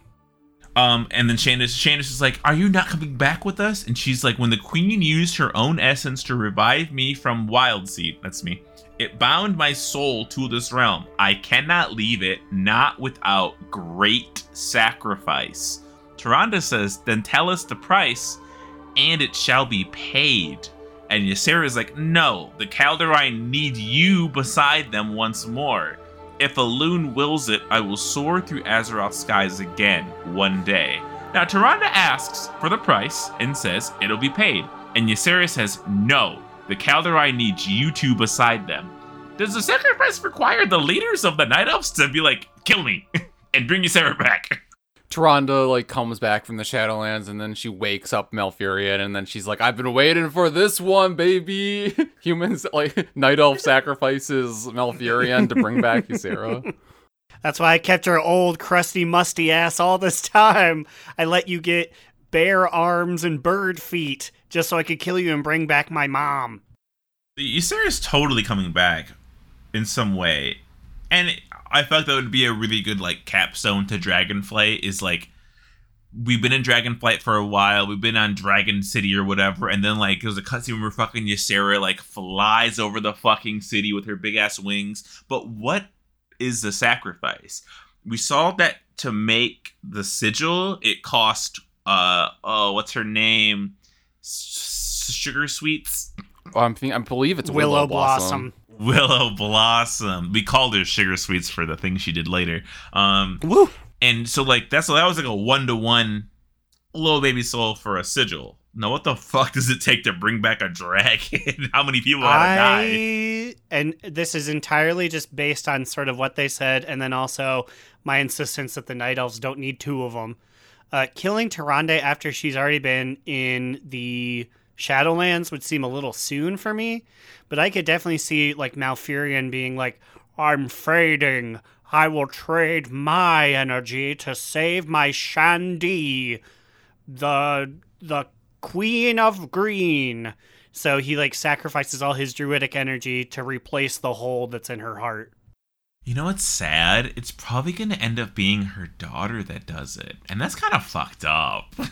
Um, and then Shandice, Shandice is like, "Are you not coming back with us?" And she's like, "When the Queen used her own essence to revive me from Wild Seed, that's me. It bound my soul to this realm. I cannot leave it, not without great sacrifice." Taranda says, "Then tell us the price, and it shall be paid." And Ysera is like, "No, the Kaldorei need you beside them once more." If Elune wills it, I will soar through Azeroth's skies again one day. Now, Taranda asks for the price and says it'll be paid. And Ysera says, no, the Kaldorei needs you two beside them. Does the sacrifice require the leaders of the Night Elves to be like, kill me [LAUGHS] and bring Ysera back? [LAUGHS] Taronda like comes back from the Shadowlands and then she wakes up Malfurion and then she's like, I've been waiting for this one, baby. [LAUGHS] Humans like night elf sacrifices Malfurion to bring back Ysera. That's why I kept her old, crusty, musty ass all this time. I let you get bear arms and bird feet just so I could kill you and bring back my mom. Ysera is totally coming back in some way. And I felt that would be a really good like capstone to Dragonflight is like we've been in Dragonflight for a while, we've been on Dragon City or whatever, and then like there's a cutscene where fucking Ysera like flies over the fucking city with her big ass wings. But what is the sacrifice? we saw that to make the sigil, it cost uh oh, what's her name? S- Sugar Sweets. Oh, I'm think, I believe it's Willow, Willow, Blossom. Willow Blossom. We called her Sugar Sweets for the thing she did later. Um, Woo! and so like that's that was like a one to one little baby soul for a sigil. Now what the fuck does it take to bring back a dragon? [LAUGHS] How many people gotta die? And this is entirely just based on sort of what they said, and then also my insistence that the night elves don't need two of them. Uh, killing Tyrande after she's already been in the Shadowlands would seem a little soon for me, but I could definitely see like Malfurion being like, "I'm fading. I will trade my energy to save my Shandy, the the Queen of Green." So he like sacrifices all his druidic energy to replace the hole that's in her heart. You know what's sad? It's probably gonna end up being her daughter that does it, and that's kind of fucked up. [LAUGHS]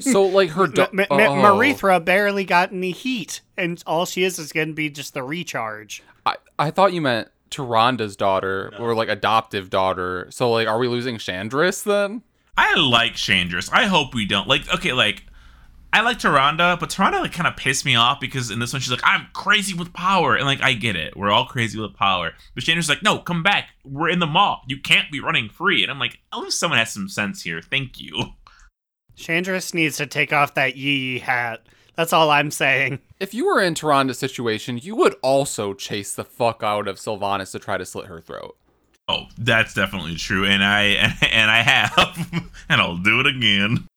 So like her da- Ma- oh. Ma- Merithra barely got any heat, and all she is is going to be just the recharge. I, I thought you meant Tyranda's daughter or like adoptive daughter. So like, are we losing Shandris then? I like Shandris. I hope we don't. Like, okay, like I like Tyrande, but Tyrande like kind of pissed me off because in this one she's like, I'm crazy with power. And like I get it. We're all crazy with power. But Shandris is like, no, come back. We're in the mall. You can't be running free. And I'm like, at least someone has some sense here. Thank you. Shandris needs to take off that yee yee hat. That's all I'm saying. If you were in Tyranda's situation, you would also chase the fuck out of Sylvanas to try to slit her throat. Oh, that's definitely true. And I [LAUGHS] and I have. [LAUGHS] and I'll do it again.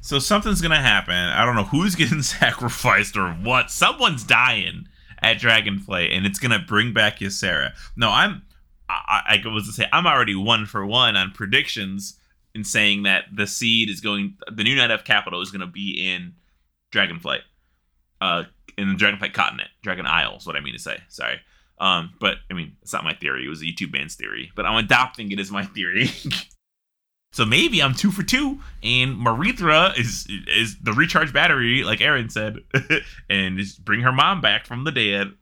So something's gonna happen. I don't know who's [LAUGHS] getting sacrificed or what. Someone's dying at Dragonflight, and it's gonna bring back Ysera. No, I'm. I, I was to say I'm already one for one on predictions in saying that the seed is going. The new Night of Capital is gonna be in Dragonflight, uh, in the Dragonflight continent, Dragon Isle is what I mean to say. Sorry. Um, but I mean, it's not my theory. It was a YouTube band's theory, but I'm adopting it as my theory. [LAUGHS] So maybe I'm two for two, and Merithra is is the recharge battery, like Aaron said, [LAUGHS] and just bring her mom back from the dead.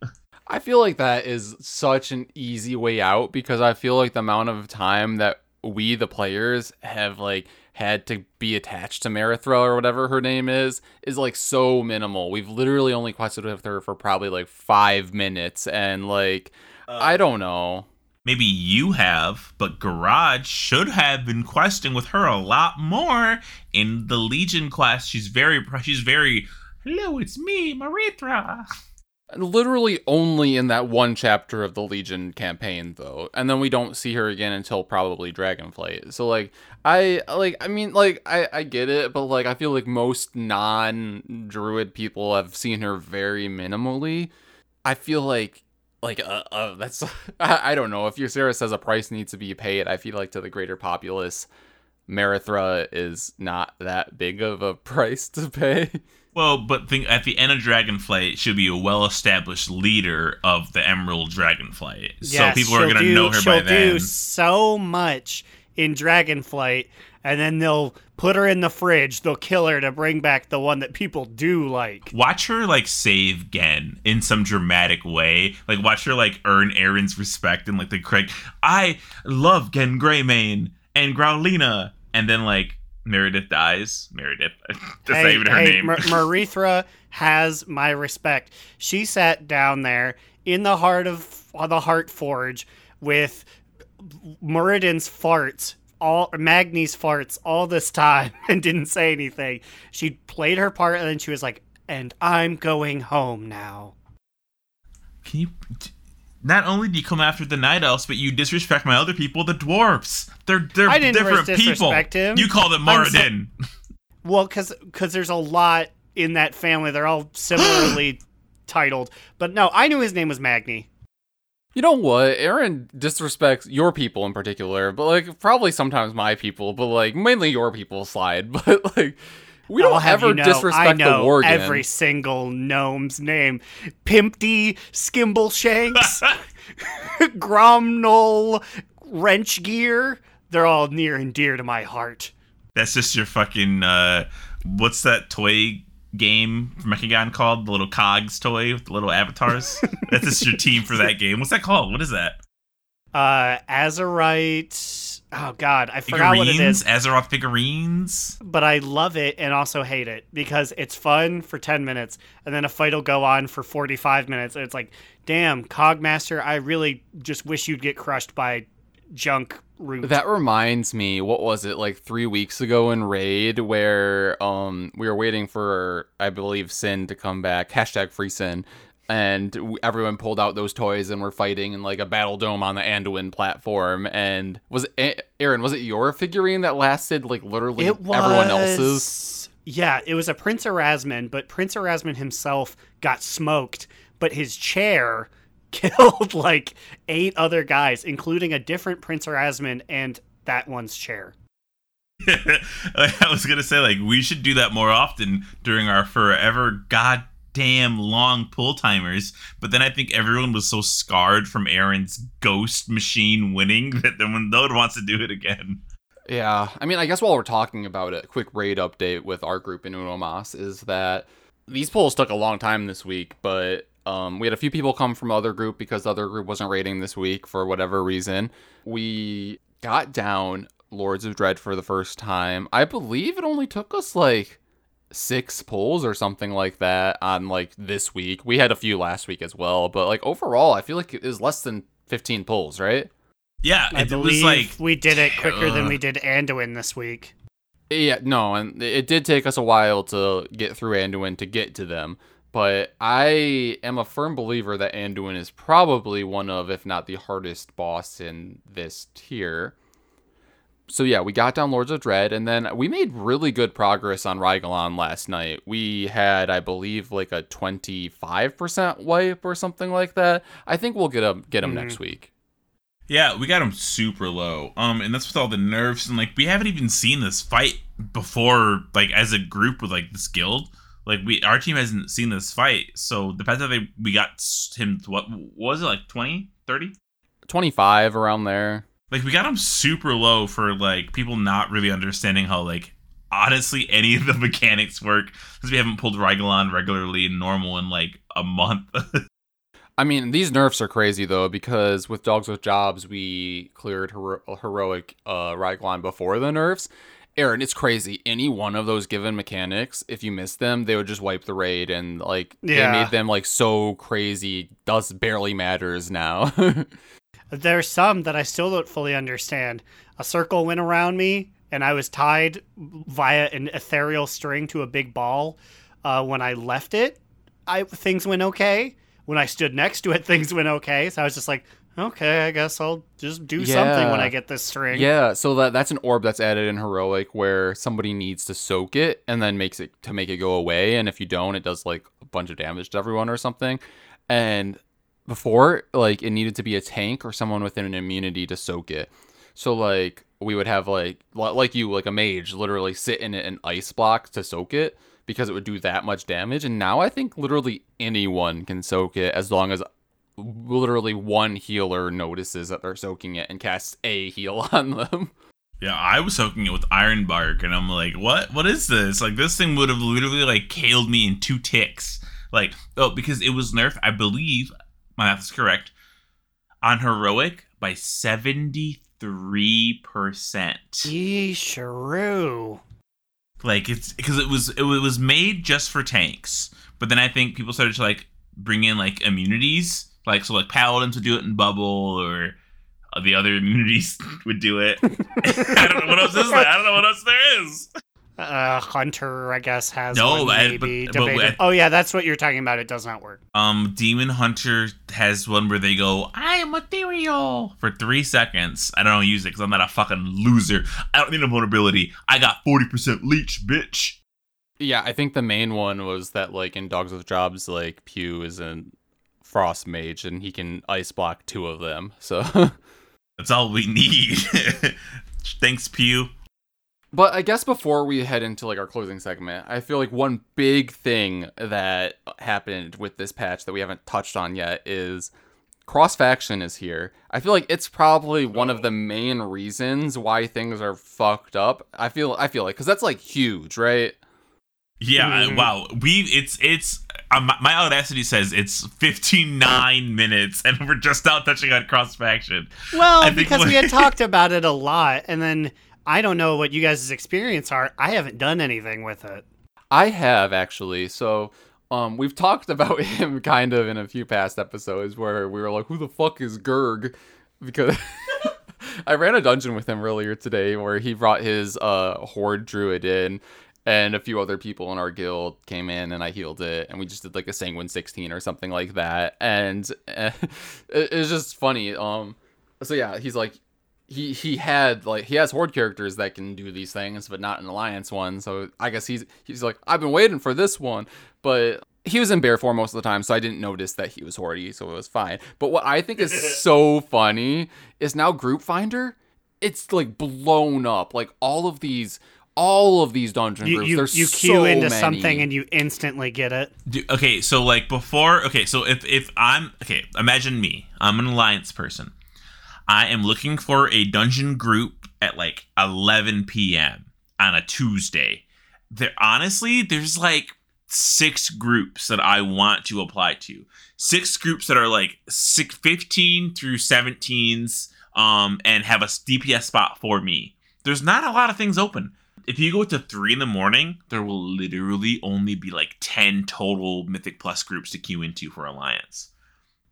I feel like that is such an easy way out because I feel like the amount of time that we, the players, have like had to be attached to Merithra or whatever her name is, is like so minimal. We've literally only quested with her for probably like five minutes, and like I uh, don't know. Maybe you have, but Garage should have been questing with her a lot more in the Legion quest. She's very, she's very. Hello, it's me, Merithra. Literally only in that one chapter of the Legion campaign though. And then we don't see her again until probably Dragonflight. So like I like I mean like I I get it, but like I feel like most non-druid people have seen her very minimally. I feel like like uh, uh that's [LAUGHS] [LAUGHS] I, I don't know if Ysera says a price needs to be paid. I feel like to the greater populace Merithra is not that big of a [LAUGHS] price to pay. Well, but think at the end of Dragonflight, she'll be a well-established leader of the Emerald Dragonflight. so Yes, people are she'll gonna do- know her she'll by then. do so much in Dragonflight, and then they'll put her in the fridge. They'll kill her to bring back the one that people do like. watch her like save Genn in some dramatic way. Like watch her like earn Aaron's respect and like the Craig. I love Genn Greymane and Growlina, and then like Meredith dies. Meredith. [LAUGHS] That's not even her hey, name. Mar- [LAUGHS] Merithra has my respect. She sat down there in the heart of the Heart Forge with Muradin's farts, all Magni's farts, all this time, [LAUGHS] and didn't say anything. She played her part, and then she was like, "And I'm going home now." Can you? Not only do you come after the night elves, but you disrespect my other people, the dwarves. They're they're I didn't different people. him. You call them I'm so- Muradin. Well, because there's a lot in that family. They're all similarly [GASPS] titled, but no, I knew his name was Magni. You know what? Aaron disrespects your people in particular, but like probably sometimes my people, but like mainly your people slide. [LAUGHS] But like we don't have ever you know, disrespect I know the Worgen. every single gnome's name. Pimpty, Skimbleshanks, [LAUGHS] Gromnol, Wrenchgear. They're all near and dear to my heart. That's just your fucking. uh What's that toy game from Mechagon called? The little cogs toy with the little avatars. [LAUGHS] That's just your team for that game. What's that called? What is that? uh, Azerite. Oh God, I forgot what it is, Azeroth figurines. but I love it and also hate it because it's fun for ten minutes, and then a fight will go on for forty-five minutes, and it's like, damn, Cogmaster, I really just wish you'd get crushed by junk root. That reminds me, what was it like three weeks ago in Raid where um we were waiting for I believe Sin to come back hashtag free Sin, and everyone pulled out those toys and were fighting in like a battle dome on the Anduin platform. And was it, Aaron? Was it your figurine that lasted like literally it was everyone else's? Yeah, it was a Prince Erazmin, but Prince Erazmin himself got smoked, but his chair [LAUGHS] killed like eight other guys, including a different Prince Erazmin and that one's chair. [LAUGHS] I was gonna say like we should do that more often during our forever goddamn long pull timers. But then I think everyone was so scarred from Aaron's ghost machine winning [LAUGHS] that then no one wants to do it again. Yeah, I mean, I guess while we're talking about it, quick raid update with our group in Uno Mas is that these polls took a long time this week, but um, we had a few people come from other group because the other group wasn't raiding this week for whatever reason. We got down Lords of Dread for the first time. I believe it only took us like six polls or something like that on like this week. We had a few last week as well, but like overall, I feel like it was less than 15 polls, right? Yeah, I it, it believe was like we did it quicker than we did Anduin this week. Yeah, no, and it did take us a while to get through Anduin to get to them. But I am a firm believer that Anduin is probably one of, if not the hardest boss in this tier. So yeah, we got down Lords of Dread, and then we made really good progress on Rygelon last night. We had, I believe, like a twenty-five percent wipe or something like that. I think we'll get him get him next week. Yeah, we got him super low. Um, and that's with all the nerfs and like we haven't even seen this fight before, like as a group with like this guild. Like we, our team hasn't seen this fight. So the fact that they, we got him, to what what was it like 20, 30? Twenty-five around there. Like we got him super low for like people not really understanding how like honestly [LAUGHS] any of the mechanics work because we haven't pulled Rygelon regularly and normal in like a month. [LAUGHS] I mean, these nerfs are crazy though because with Dogs with Jobs, we cleared hero- heroic uh, Rygelon before the nerfs. Aaron, it's crazy. Any one of those given mechanics, if you miss them, they would just wipe the raid, and like Yeah. they made them like so crazy. Does barely matters now. [LAUGHS] There's some that I still don't fully understand. A circle went around me, and I was tied via an ethereal string to a big ball. Uh, when I left it, I things went okay. When I stood next to it, [LAUGHS] things went okay. So I was just like, okay, I guess I'll just do something when I get this string. yeah, so that that's an orb that's added in heroic where somebody needs to soak it and then makes it to make it go away, and if you don't, it does like a bunch of damage to everyone or something. And before like it needed to be a tank or someone with an immunity to soak it so like we would have like like you like a mage literally sit in an ice block to soak it because it would do that much damage and now i think literally anyone can soak it as long as literally one healer notices that they're soaking it and casts a heal [LAUGHS] on them Yeah, I was soaking it with iron bark, and I'm like, what? What is this? Like, this thing would have literally like killed me in two ticks. Like, oh, because it was nerfed, I believe my math is correct, on heroic by seventy three percent. Yeesharoo. Like, it's because it was it was made just for tanks, but then I think people started to like bring in like immunities, like so like paladins would do it in bubble or. uh, The other immunities [LAUGHS] would do it. [LAUGHS] I don't know what else is there. I don't know what else there is. Uh, Hunter, I guess, has No, one I- maybe but- but debated. Oh yeah, that's what you're talking about. It does not work. Um, Demon Hunter has one where they go, "I am ethereal" for three seconds. I don't use it because I'm not a fucking loser. I don't need a vulnerability. I got forty percent leech, bitch. yeah i think the main one was that like in dogs with jobs like pew is a frost mage and he can ice block two of them so That's all we need. [LAUGHS] Thanks, Pew. But I guess before we head into like our closing segment, I feel like one big thing that happened with this patch that we haven't touched on yet is cross faction is here. I feel like it's probably one of the main reasons why things are fucked up. I feel I feel like cuz that's like huge, right? Yeah, Mhm. wow. We it's it's um, my- my audacity says it's 59 [LAUGHS] minutes and we're just now touching on cross faction. Well, because we had [LAUGHS] talked about it a lot, and then I don't know what you guys' experience are. I haven't done anything with it. I have actually. So, um, we've talked [LAUGHS] about him kind of in a few past episodes where we were like, "Who the fuck is Gurg?" Because I ran a dungeon with him earlier today where he brought his uh horde druid in, and a few other people in our guild came in, and I healed it, and we just did like a sanguine sixteen or something like that, and uh, [LAUGHS] it, it's just funny. Um, so yeah, he's like, he he had like he has horde characters that can do these things, but not an alliance one. So I guess he's he's like I've been waiting for this one, but he was in bear form most of the time, so I didn't notice that he was hordy, so it was fine. But what I think is [LAUGHS] so funny is now Group Finder, it's like blown up. Like all of these, all of these dungeon You groups. you, there's you queue so into many. something and you instantly get it. Do, okay, so like before, okay, so if if I'm okay, imagine me. I'm an alliance person. I am looking for a dungeon group at like 11 p.m. on a Tuesday. There honestly, there's like six groups that I want to apply to. Six groups that are like six, 15 through 17s um and have a DPS spot for me. There's not a lot of things open if you go to three in the morning, there will literally only be like 10 total Mythic Plus groups to queue into for Alliance.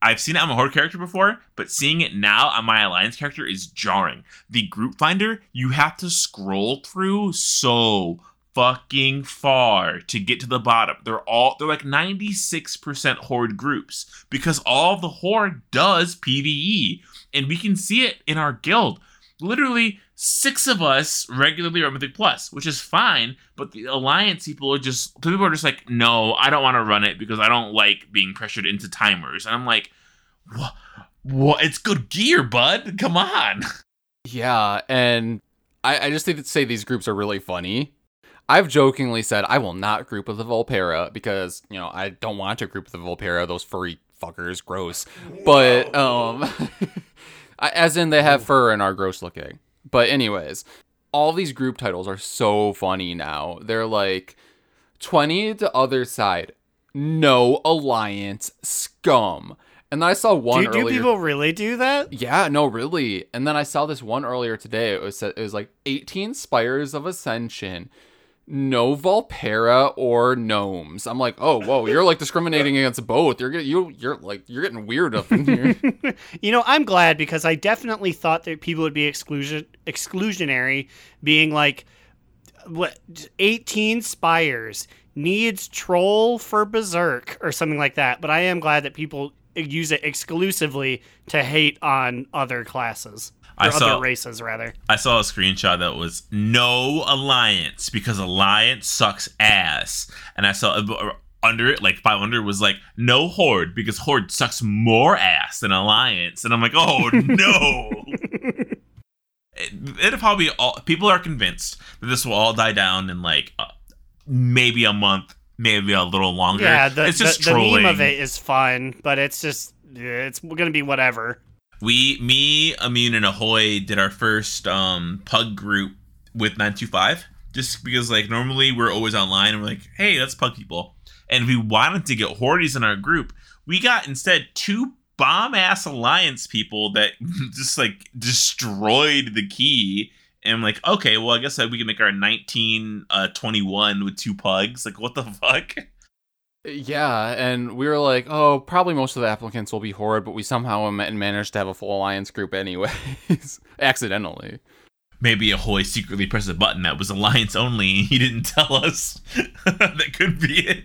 I've seen it on a Horde character before, but seeing it now on my Alliance character is jarring. The group finder, you have to scroll through so fucking far to get to the bottom. They're all they're like 96% horde groups because all the horde does PvE and we can see it in our guild. Literally six of us regularly are Mythic Plus, which is fine, but the alliance people are just some people are just like, no, I don't want to run it because I don't like being pressured into timers. And I'm like, what? What? It's good gear, bud. Come on. [LAUGHS] Yeah, and I, I just think to say these groups are really funny. I've jokingly said I will not group with the Vulpera because, you know, I don't want to group with the Vulpera, those furry fuckers, gross. But um I- [LAUGHS] as in they have fur and are gross looking. But anyways, all these group titles are so funny now. They're like 20 to other side, no alliance scum. And then I saw one Do, do people really do that? Yeah, no, really. And then I saw this one earlier today. It was it was like 18 spires of ascension, no Vulpera or gnomes. I'm like, oh, whoa, you're like discriminating against both. You're get- you you're like you're getting weird up in here. [LAUGHS] You know, I'm glad because I definitely thought that people would be exclusion exclusionary, being like, what, 18 spires needs troll for berserk or something like that. But I am glad that people use it exclusively to hate on other classes I other saw- races rather. I saw a screenshot that was no alliance because alliance sucks ass, and I saw uh, under it like 500 was like no horde because horde sucks more ass than alliance, and I'm like, oh [LAUGHS] no. It- It'll probably all people are convinced that this will all die down in like uh, maybe a month, maybe a little longer. Yeah, the, it's just the, the meme of it is fun, but it's just it's gonna be whatever. We, me, Immune, and Ahoy did our first um pug group with 925. Just because, like, normally we're always online and we're like, hey, let's pug people. And we wanted to get Hordes in our group. We got instead two bomb ass alliance people that [LAUGHS] just like destroyed the key. And I'm like, okay, well, I guess we can make our 19 uh, 21 with two pugs. Like, what the [LAUGHS] fuck? Yeah, and we were like, oh, probably most of the applicants will be horde, but we somehow ma- managed to have a full alliance group anyways, [LAUGHS] accidentally. Maybe Ahoy secretly pressed a button that was alliance only. He didn't tell us. [LAUGHS] that could be it.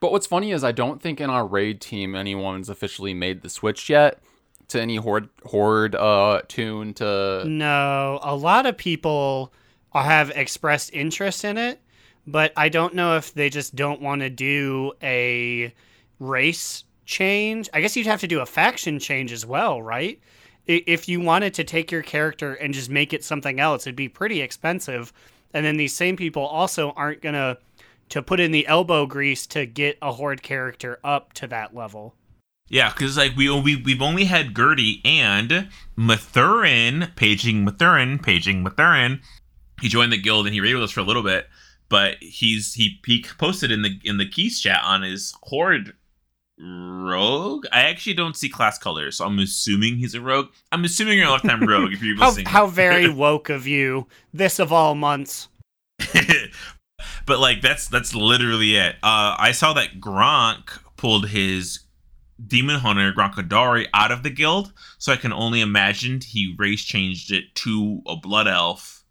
But what's funny is I don't think in our raid team anyone's officially made the switch yet to any horde horde uh tune to No, a lot of people have expressed interest in it, but I don't know if they just don't want to do a race change. I guess you'd have to do a faction change as well, right? If you wanted to take your character and just make it something else, it'd be pretty expensive. And then these same people also aren't going to to put in the elbow grease to get a horde character up to that level. Yeah, because like we we we've only had Gertie and Mathurin paging Mathurin paging Mathurin. He joined the guild and he raided with us for a little bit, but he's he he posted in the in the keys chat on his horde rogue. I actually don't see class colors, so I'm assuming he's a rogue. I'm assuming you're a lifetime [LAUGHS] rogue if you're How, listening. how very [LAUGHS] woke of you. This of all months. but like that's that's literally it. Uh, I saw that Gronk pulled his demon hunter Gronkadari out of the guild, so I can only imagine he race changed it to a blood elf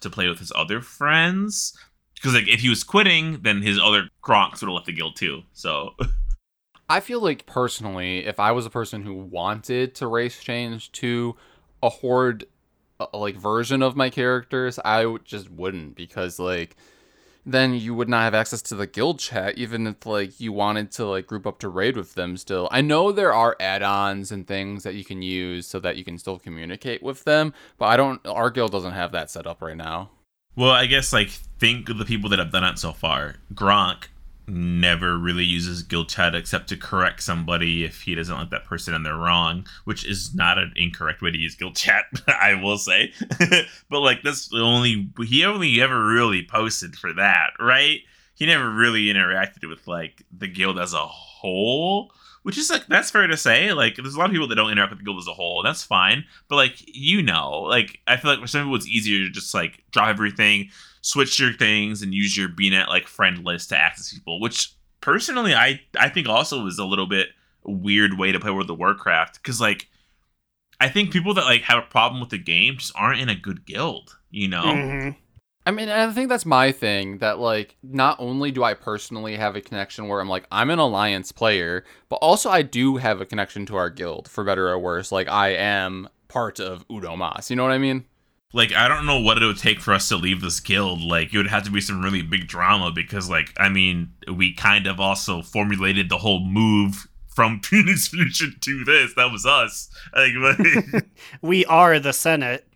to play with his other friends. Because like if he was quitting, then his other Gronks would have left the guild too. So [LAUGHS] I feel like personally, if I was a person who wanted to race change to a horde uh, like version of my characters, I just wouldn't because like then you would not have access to the guild chat even if like you wanted to like group up to raid with them still. I know there are add-ons and things that you can use so that you can still communicate with them, but I don't our guild doesn't have that set up right now. Well, I guess like think of the people that have done it so far. Gronk never really uses guild chat except to correct somebody if he doesn't like that person and they're wrong, which is not an incorrect way to use guild chat, [LAUGHS] I will say. [LAUGHS] but like that's the only he only ever really posted for that, right? He never really interacted with like the guild as a whole. Which is like that's fair to say. Like there's a lot of people that don't interact with the guild as a whole. That's fine. But like you know, like I feel like for some people it's easier to just like drop everything, switch your things, and use your BNet like friend list to access people. Which personally, I I think also is a little bit weird way to play World of Warcraft because like I think people that like have a problem with the game just aren't in a good guild. You know. Mhm. I mean, I think that's my thing that like not only do I personally have a connection where I'm like I'm an alliance player, but also I do have a connection to our guild for better or worse. Like I am part of Udomas. You know what I mean? like I don't know what it would take for us to leave this guild. Like it would have to be some really big drama because like I mean we kind of also formulated the whole move from [LAUGHS] Phoenix Fusion to this. That was us. Like, [LAUGHS] like, [LAUGHS] We are the Senate.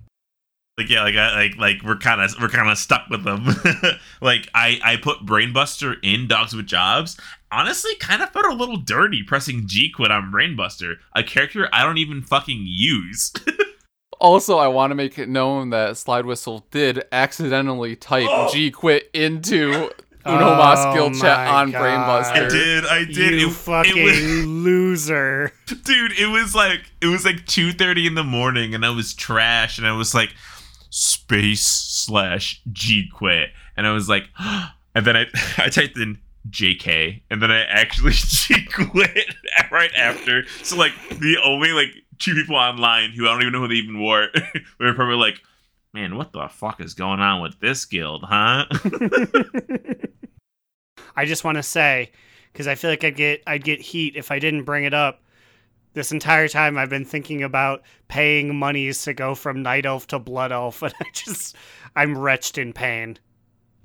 Like yeah, like I, like like we're kind of we're kind of stuck with them. [LAUGHS] like I I put Brainbuster in Dogs with Jobs. Honestly, kind of felt a little dirty pressing G quit on Brainbuster, a character I don't even fucking use. [LAUGHS] Also, I want to make it known that Slide Whistle did accidentally type oh! G quit into [LAUGHS] Unomas Oh guild chat on God. Brainbuster. I did, I did. You It- fucking it was- loser. dude it was like it was like 2.30 in the morning and i was trash and i was like space slash g quit and i was like [GASPS] and then i [LAUGHS] i typed in jk and then i actually [LAUGHS] g quit [LAUGHS] right after. So like the only like two people online who i don't even know who they even were we were probably like man what the fuck is going on with this guild huh? I just want to say because I feel like I'd get I'd get heat if I didn't bring it up. This entire time I've been thinking about paying monies to go from night elf to blood elf, [LAUGHS] and I just I'm wretched in pain.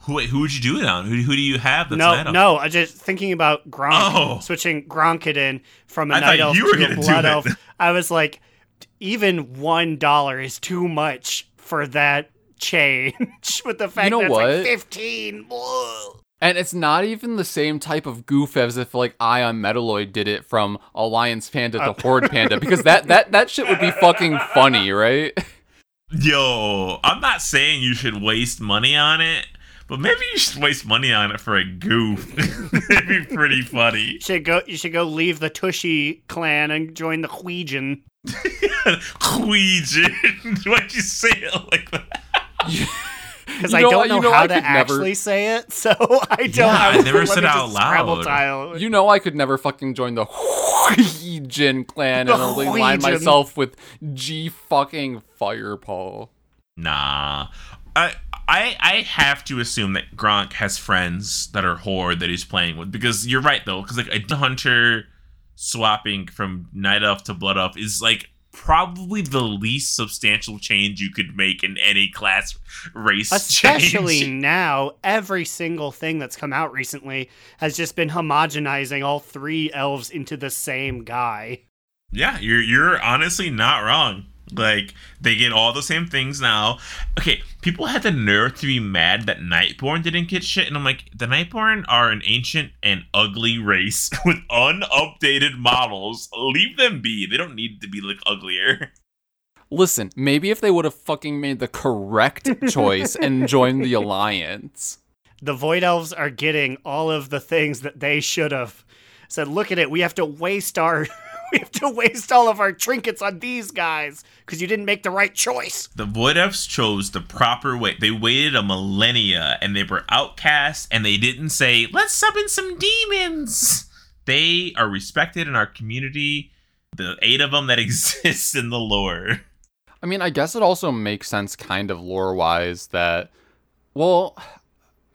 who, wait, who would you do it on who, who do you have that's no, Night Elf? no, I just thinking about Gronk Oh. switching Gronkidin from a I night elf you were to a blood elf. I was like, even one dollar is too much for that change. [LAUGHS] With the fact you know that it's like what? fifteen. Whoa. And it's not even the same type of goof as if like I on Metaloid did it from Alliance Panda to uh, Horde [LAUGHS] Panda because that that that shit would be fucking funny, right? Yo, I'm not saying you should waste money on it, but maybe you should waste money on it for a goof. [LAUGHS] It'd be pretty funny. You should go. You should go leave the Tushui clan and join the Huojin. Queejin. [LAUGHS] Why'd you say it like that? [LAUGHS] Because I don't know, you know how I to could never- actually say it, [LAUGHS] so I don't. Yeah, I was- never said it out loud. tile. You know I could never fucking join the [LAUGHS] Jin clan and The only line myself with Ji fucking Firepaw. Nah. I I I have to assume that Gronk has friends that are horde that he's playing with because you're right though because like a hunter swapping from night elf to blood elf is like probably the least substantial change you could make in any class race Especially change. [LAUGHS] now, every single thing that's come out recently has just been homogenizing all three elves into the same guy. Yeah, you're you're honestly not wrong. Like they get all the same things now. Okay, people had the nerve to be mad that Nightborne didn't get shit, and I'm like, the Nightborne are an ancient and ugly race [LAUGHS] with unupdated models. Leave them be. They don't need to be like uglier. Listen, maybe if they would have fucking made the correct choice and [LAUGHS] joined the Alliance. the Void Elves are getting all of the things that they should have. Said, look at it, we have to waste our [LAUGHS] we have to waste all of our trinkets on these guys because you didn't make the right choice. The Void Elves chose the proper way. They waited a millennia and they were outcasts and they didn't say, let's summon some demons. They are respected in our community. The eight of them that [LAUGHS] exist in the lore. I mean, I guess it also makes sense, kind of lore wise, that. Well,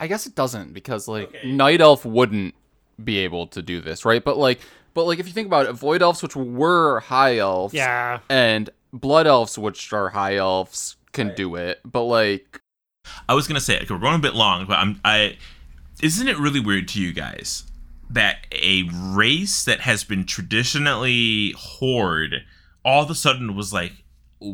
I guess it doesn't because like Okay. Night Elf wouldn't be able to do this, right? But like, but like if you think about it, Void Elves, which were High Elves, Yeah. and Blood Elves, which are High Elves, can do it. But like, I was gonna say okay, we're going a bit long, but I'm I. Isn't it really weird to you guys that a race that has been traditionally horde all of a sudden was like,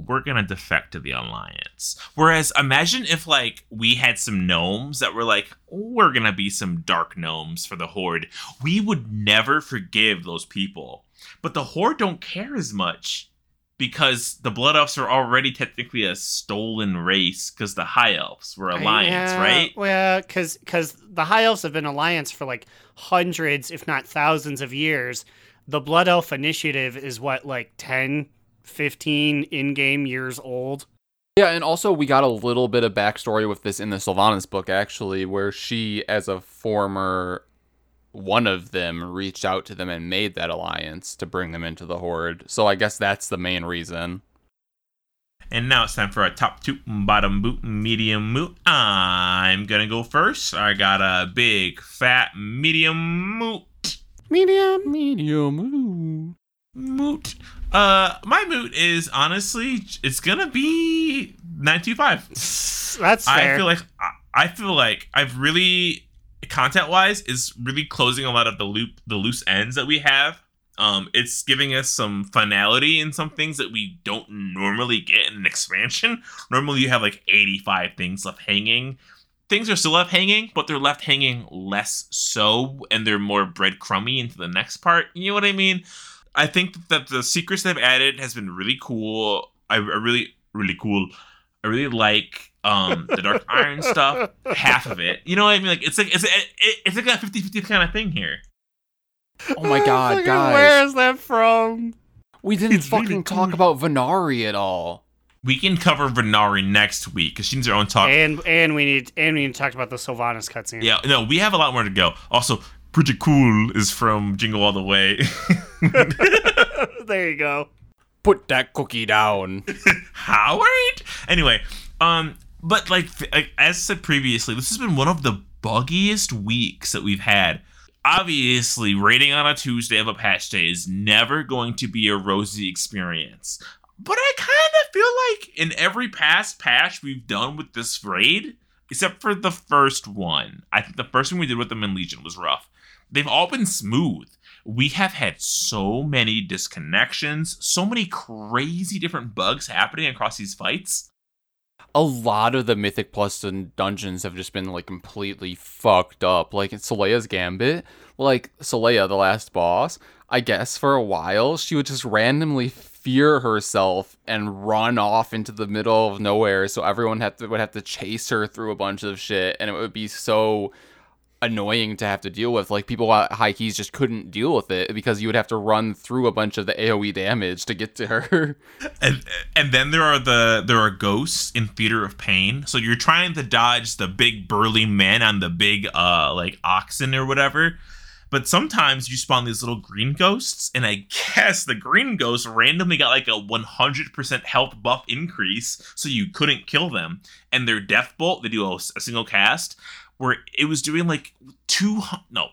we're gonna defect to the alliance. Whereas imagine if like we had some gnomes that were like, we're gonna be some dark gnomes for the horde. We would never forgive those people. But the horde don't care as much because the blood elves are already technically a stolen race because the high elves were alliance, Yeah, right? Well, because the High Elves have been alliance for like hundreds, if not thousands of years. The Blood Elf Initiative is what, like 10, 15 in game years old? yeah, and also we got a little bit of backstory with this in the Sylvanas book actually, where she, as a former one of them reached out to them and made that alliance to bring them into the horde. So I guess that's the main reason. And now it's time for our top two, bottom boot, medium moot. I'm gonna go first. I got a big fat medium moot. Medium. Medium. ooh. Moot. Uh, my moot is honestly, it's gonna be nine two five. That's fair. I feel like I- I feel like I've really content wise is really closing a lot of the loop the loose ends that we have. Um, it's giving us some finality in some things that we don't normally get in an expansion. Normally, you have like 85 things left hanging. Things are still left hanging, but they're left hanging less so, and they're more breadcrumby into the next part. You know what I mean? I think that the secrets they've added has been really cool. I, I really, really cool. I really like um the dark [LAUGHS] iron stuff. Half of it, you know what I mean? Like it's like it's it, it's like a 50-50 kind of thing here. Oh my [LAUGHS] god, Fucking guys. Where is that from? We didn't It's really fucking talk about Venari at all. We can cover Venari next week because she needs her own talk. And and we need and we need to talk about the Sylvanas cutscene. yeah, no, we have a lot more to go. Also, pretty cool is from Jingle All the Way. [LAUGHS] there you go. Put that cookie down. [LAUGHS] Howard. Anyway, um, but like, like as said previously, this has been one of the buggiest weeks that we've had. Obviously, rating on a Tuesday of a patch day is never going to be a rosy experience. But I kind of feel like in every past patch we've done with this raid, except for the first one, I think the first one we did with them in Legion was rough. They've all been smooth. We have had so many disconnections, so many crazy different bugs happening across these fights. a lot of the Mythic Plus dungeons have just been like completely fucked up. Like in So'leah's Gambit, like So'leah, the last boss, I guess for a while she would just randomly fear herself and run off into the middle of nowhere, so everyone had to, would have to chase her through a bunch of shit, and it would be so annoying to have to deal with. Like people at high keys just couldn't deal with it because you would have to run through a bunch of the AOE damage to get to her. [LAUGHS] And and then there are the there are ghosts in Theater of Pain. So you're trying to dodge the big burly men on the big uh like oxen or whatever. But sometimes you spawn these little green ghosts, and I guess the green ghosts randomly got like a 100% health buff increase, so you couldn't kill them. And their death bolt, they do a, a single cast, where it was doing like two no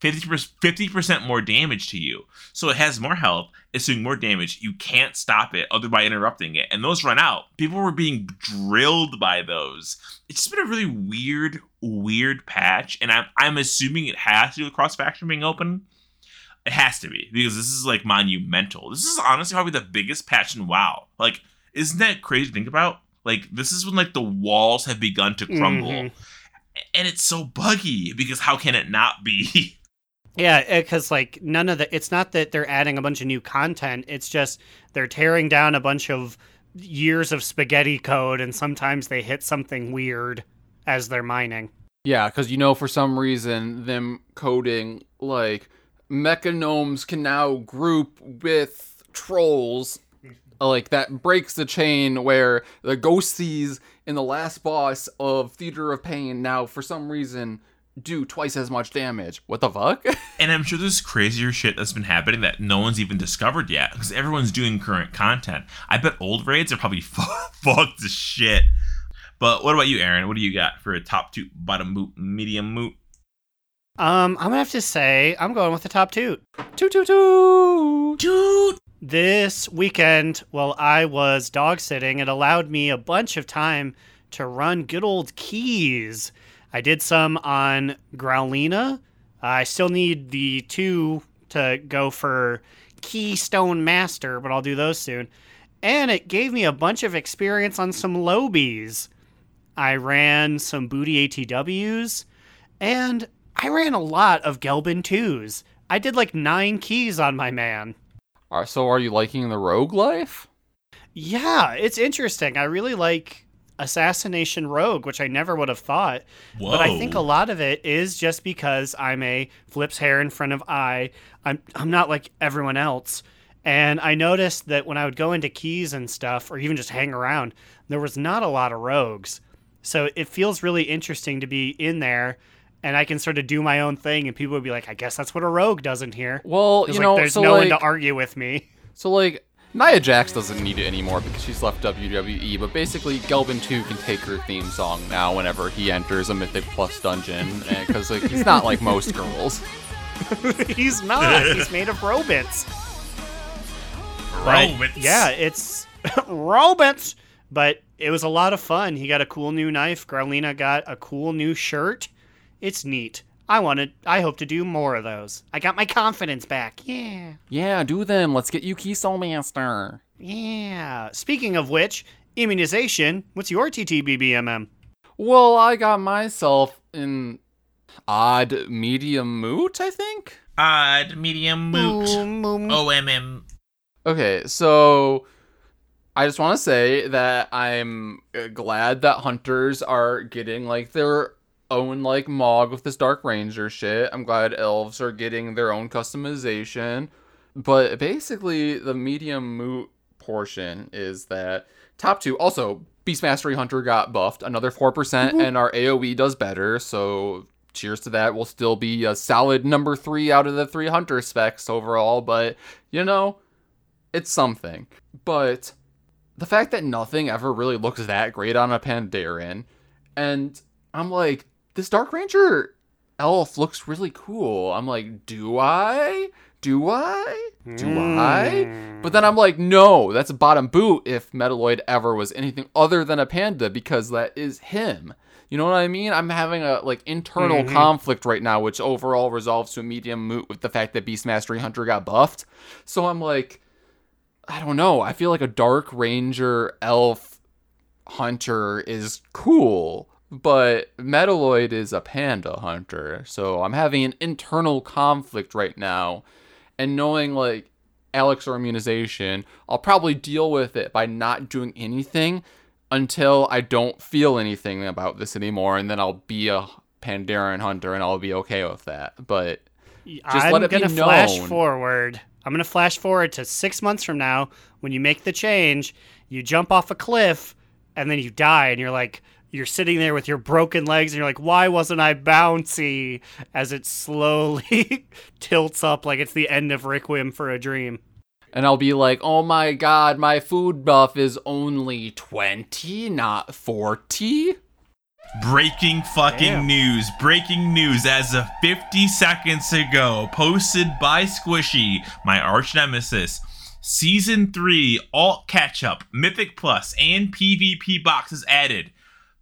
50% 50% more damage to you. So it has more health, it's doing more damage. You can't stop it other by interrupting it. And those run out. People were being drilled by those. It's just been a really weird, weird patch. And I'm I'm assuming it has to do with cross faction being open. It has to be, because this is like monumental. This is honestly probably the biggest patch in WoW. Like, isn't that crazy to think about? Like, this is when like the walls have begun to crumble. Mhm. And it's so buggy because how can it not be? [LAUGHS] Yeah, eh, because like none of the. It's not that they're adding a bunch of new content. It's just they're tearing down a bunch of years of spaghetti code, and sometimes they hit something weird as they're mining. Yeah, because you know, for some reason, them coding like mechagnomes can now group with trolls. Like that breaks the chain where the ghosties in the last boss of Theater of Pain now, for some reason, do twice as much damage. What the fuck? [LAUGHS] And I'm sure there's crazier shit that's been happening that no one's even discovered yet because everyone's doing current content. I bet old raids are probably [LAUGHS] fu- fucked as shit. But what about you, Aaron? What do you got for a top two, bottom boot, medium moot? Um, I'm gonna have to say I'm going with the top two. toot toot toot. Dude! This weekend, while I was dog sitting, it allowed me a bunch of time to run good old keys. I did some on Growlina. I still need the two to go for Keystone Master, but I'll do those soon. And it gave me a bunch of experience on some Lobies. I ran some Booty ATWs, and I ran a lot of Gelbin 2s. I did like nine keys on my man. Uh, so, are you liking the rogue life? Yeah, it's interesting. I really like Assassination Rogue, which I never would have thought. Whoa. But I think a lot of it is just because I'm a flips hair in front of eye. I'm I'm not like everyone else. And I noticed that when I would go into keys and stuff, or even just hang around, there was not a lot of rogues. So it feels really interesting to be in there, and I can sort of do my own thing, and people would be like, "I guess that's what a rogue does in here." Well, you like know, there's so no like, one to argue with me. So like Nia Jax doesn't need it anymore because she's left WWE, but basically Gelbin 2 can take her theme song now whenever he enters a Mythic Plus dungeon eh, because like he's not like most girls. [LAUGHS] He's not. He's made of robots. But, Yeah, it's [LAUGHS] robots. But it was a lot of fun. He got a cool new knife. Growlina got a cool new shirt. It's neat. I wanted. I hope to do more of those. I got my confidence back. Yeah, Yeah, do them. Let's get you Keystone Master. yeah. Speaking of which, immunization. What's your TTBBMM? Well, I got myself in odd medium moot, I think. Odd, medium, moot. Boom, boom. OMM. Okay, so I just want to say that I'm uh, glad that hunters are getting like their own like Mog with this Dark Ranger shit. I'm glad elves are getting their own customization. But basically, the medium moot portion is that top two. Also, Beast Mastery Hunter got buffed another 4%, mm-hmm. and our AoE does better. So, cheers to that. We'll still be a solid number three out of the three Hunter specs overall. But, you know, it's something. But the fact that nothing ever really looks that great on a Pandaren, and I'm like, this Dark Ranger elf looks really cool. I'm like, do I? Do I? Do I? Hmm. But then I'm like, no, that's a bottom boot if Metaloid ever was anything other than a panda because that is him. You know what I mean? I'm having a like internal mm-hmm. conflict right now, which overall resolves to a medium moot with the fact that Beast Mastery Hunter got buffed. So I'm like, I don't know. I feel like a Dark Ranger elf hunter is cool, but Metaloid is a panda hunter. So I'm having an internal conflict right now. And knowing like Alex or immunization, I'll probably deal with it by not doing anything until I don't feel anything about this anymore. And then I'll be a Pandaren hunter and I'll be okay with that. But I'm let it gonna flash known. forward. I'm gonna flash forward to six months from now when you make the change. You jump off a cliff and then you die, and you're like, you're sitting there with your broken legs, and you're like, why wasn't I bouncy? As it slowly [LAUGHS] tilts up like it's the end of Requiem for a Dream. And I'll be like, oh my god, my food buff is only 20, not 40. Breaking fucking Damn. news. Breaking news as of 50 seconds ago. Posted by Squishy, my arch nemesis. Season 3 alt catch up, Mythic Plus, and PvP boxes added.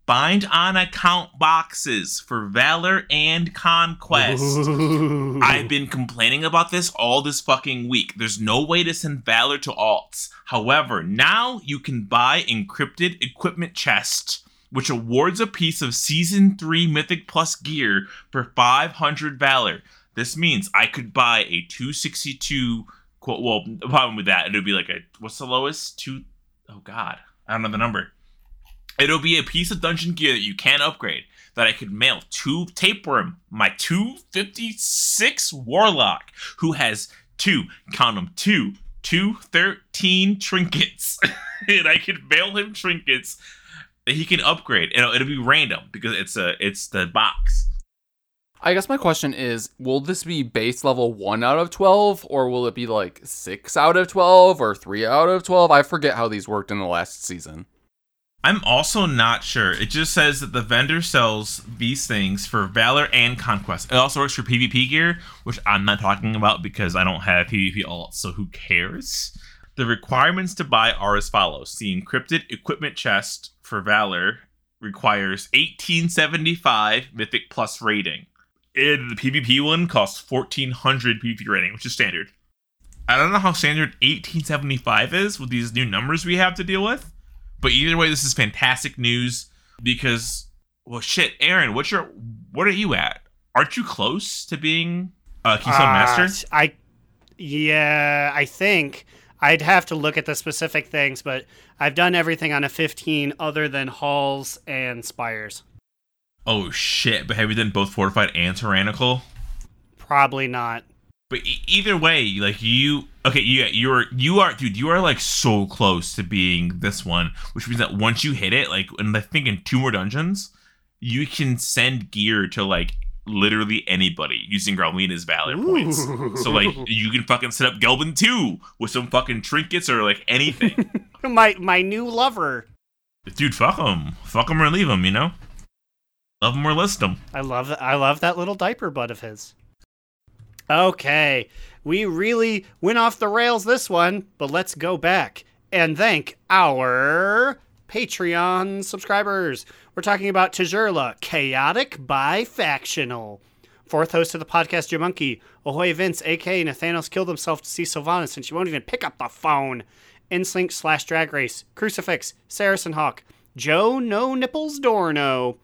Bind on account boxes for Valor and Conquest. I've been complaining about this all this fucking week. There's no way to send Valor to alts. However, now you can buy encrypted equipment chest, which awards a piece of season 3 Mythic Plus gear for 500 Valor. This means I could buy a 262 quote well, the problem with that it would be like a what's the lowest? Two oh god. I don't know the number. It'll be a piece of dungeon gear that you can upgrade that I could mail to Tapeworm, my 256 Warlock, who has two, count them, two, two 13 trinkets. [LAUGHS] and I could mail him trinkets that he can upgrade. And it'll, it'll be random because it's a it's the box. I guess my question is will this be base level 1 out of 12 or will it be like 6 out of 12 or 3 out of 12? I forget how these worked in the last season. I'm also not sure. It just says that the vendor sells these things for Valor and Conquest. It also works for PvP gear, which I'm not talking about because I don't have PvP alt, so who cares? The requirements to buy are as follows. The encrypted equipment chest for Valor requires 1875 Mythic Plus rating. And the PvP one costs 1400 PvP rating, which is standard. I don't know how standard 1875 is with these new numbers we have to deal with. But either way, this is fantastic news because, well, shit, Aaron, what's your, what are you at? Aren't you close to being a Keystone Uh, Master? I, yeah, I think I'd have to look at the specific things, but I've done everything on a 15 other than halls and spires. Oh shit! But have you done both fortified and tyrannical? Probably not. But e- either way, like you, okay, you you're you are, dude, you are like so close to being this one, which means that once you hit it, like, and I think in two more dungeons, you can send gear to like literally anybody using Gralmina's Valor points. Ooh. So like, [LAUGHS] you can fucking set up Gelbin too with some fucking trinkets or like anything, [LAUGHS] my my new lover. dude. Fuck him. fuck him or leave him, you know. Love him or list him. I love that. I love that little diaper butt of his. Okay, we really went off the rails this one, but let's go back and thank our Patreon subscribers. We're talking about Tajurla, chaotic bifactional. Fourth host of the podcast, Joe Monkey. Ahoy Vince, aka Nathaniel's killed himself to see Sylvanas since she won't even pick up the phone. Inslink slash Drag Race, Crucifix, Saracen Hawk, Joe No Nipples Dorno,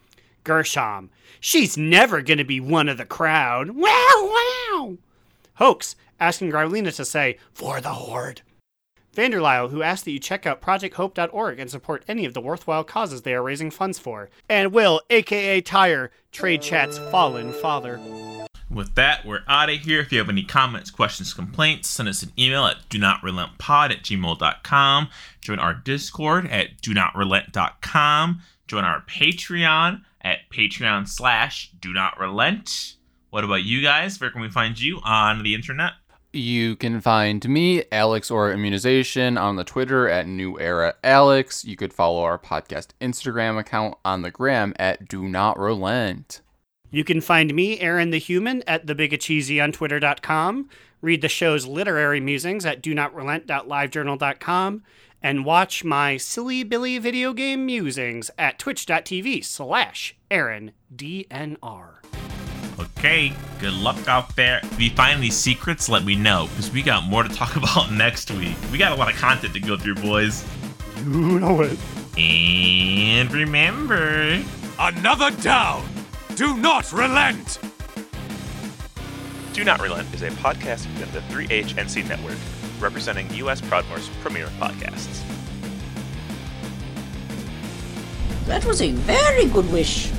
Gershom. She's never gonna be one of the crowd. Wow, wow. Hoax, asking Garlina to say, for the Horde. Vanderlyle, who asked that you check out projecthope.org and support any of the worthwhile causes they are raising funds for. And Will, aka Tire, Trade Chat's fallen father. With that, we're out of here. If you have any comments, questions, complaints, send us an email at do not relent pod at gmail.com. Join our Discord at do not relent.com. Join our Patreon at Patreon slash do not relent. What about you guys? Where can we find you on the internet? You can find me, Alex or Immunization, on the Twitter at New Era Alex. You could follow our podcast Instagram account on the gram at Do Not Relent. You can find me, Aaron the Human, at thebigacheesy on twitter.com. Read the show's literary musings at do not relent.livejournal.com. And watch my silly Billy video game musings at twitch.tv slash AaronDNR. Okay, good luck out there. If you find these secrets, let me know, because we got more to talk [LAUGHS] about next week. We got a lot of content to go through, boys. You know it. And remember, Another down! Do not relent! Do Not Relent is a podcast within the 3HNC network, representing U.S. Proudmoore's premier podcasts. That was a very good wish.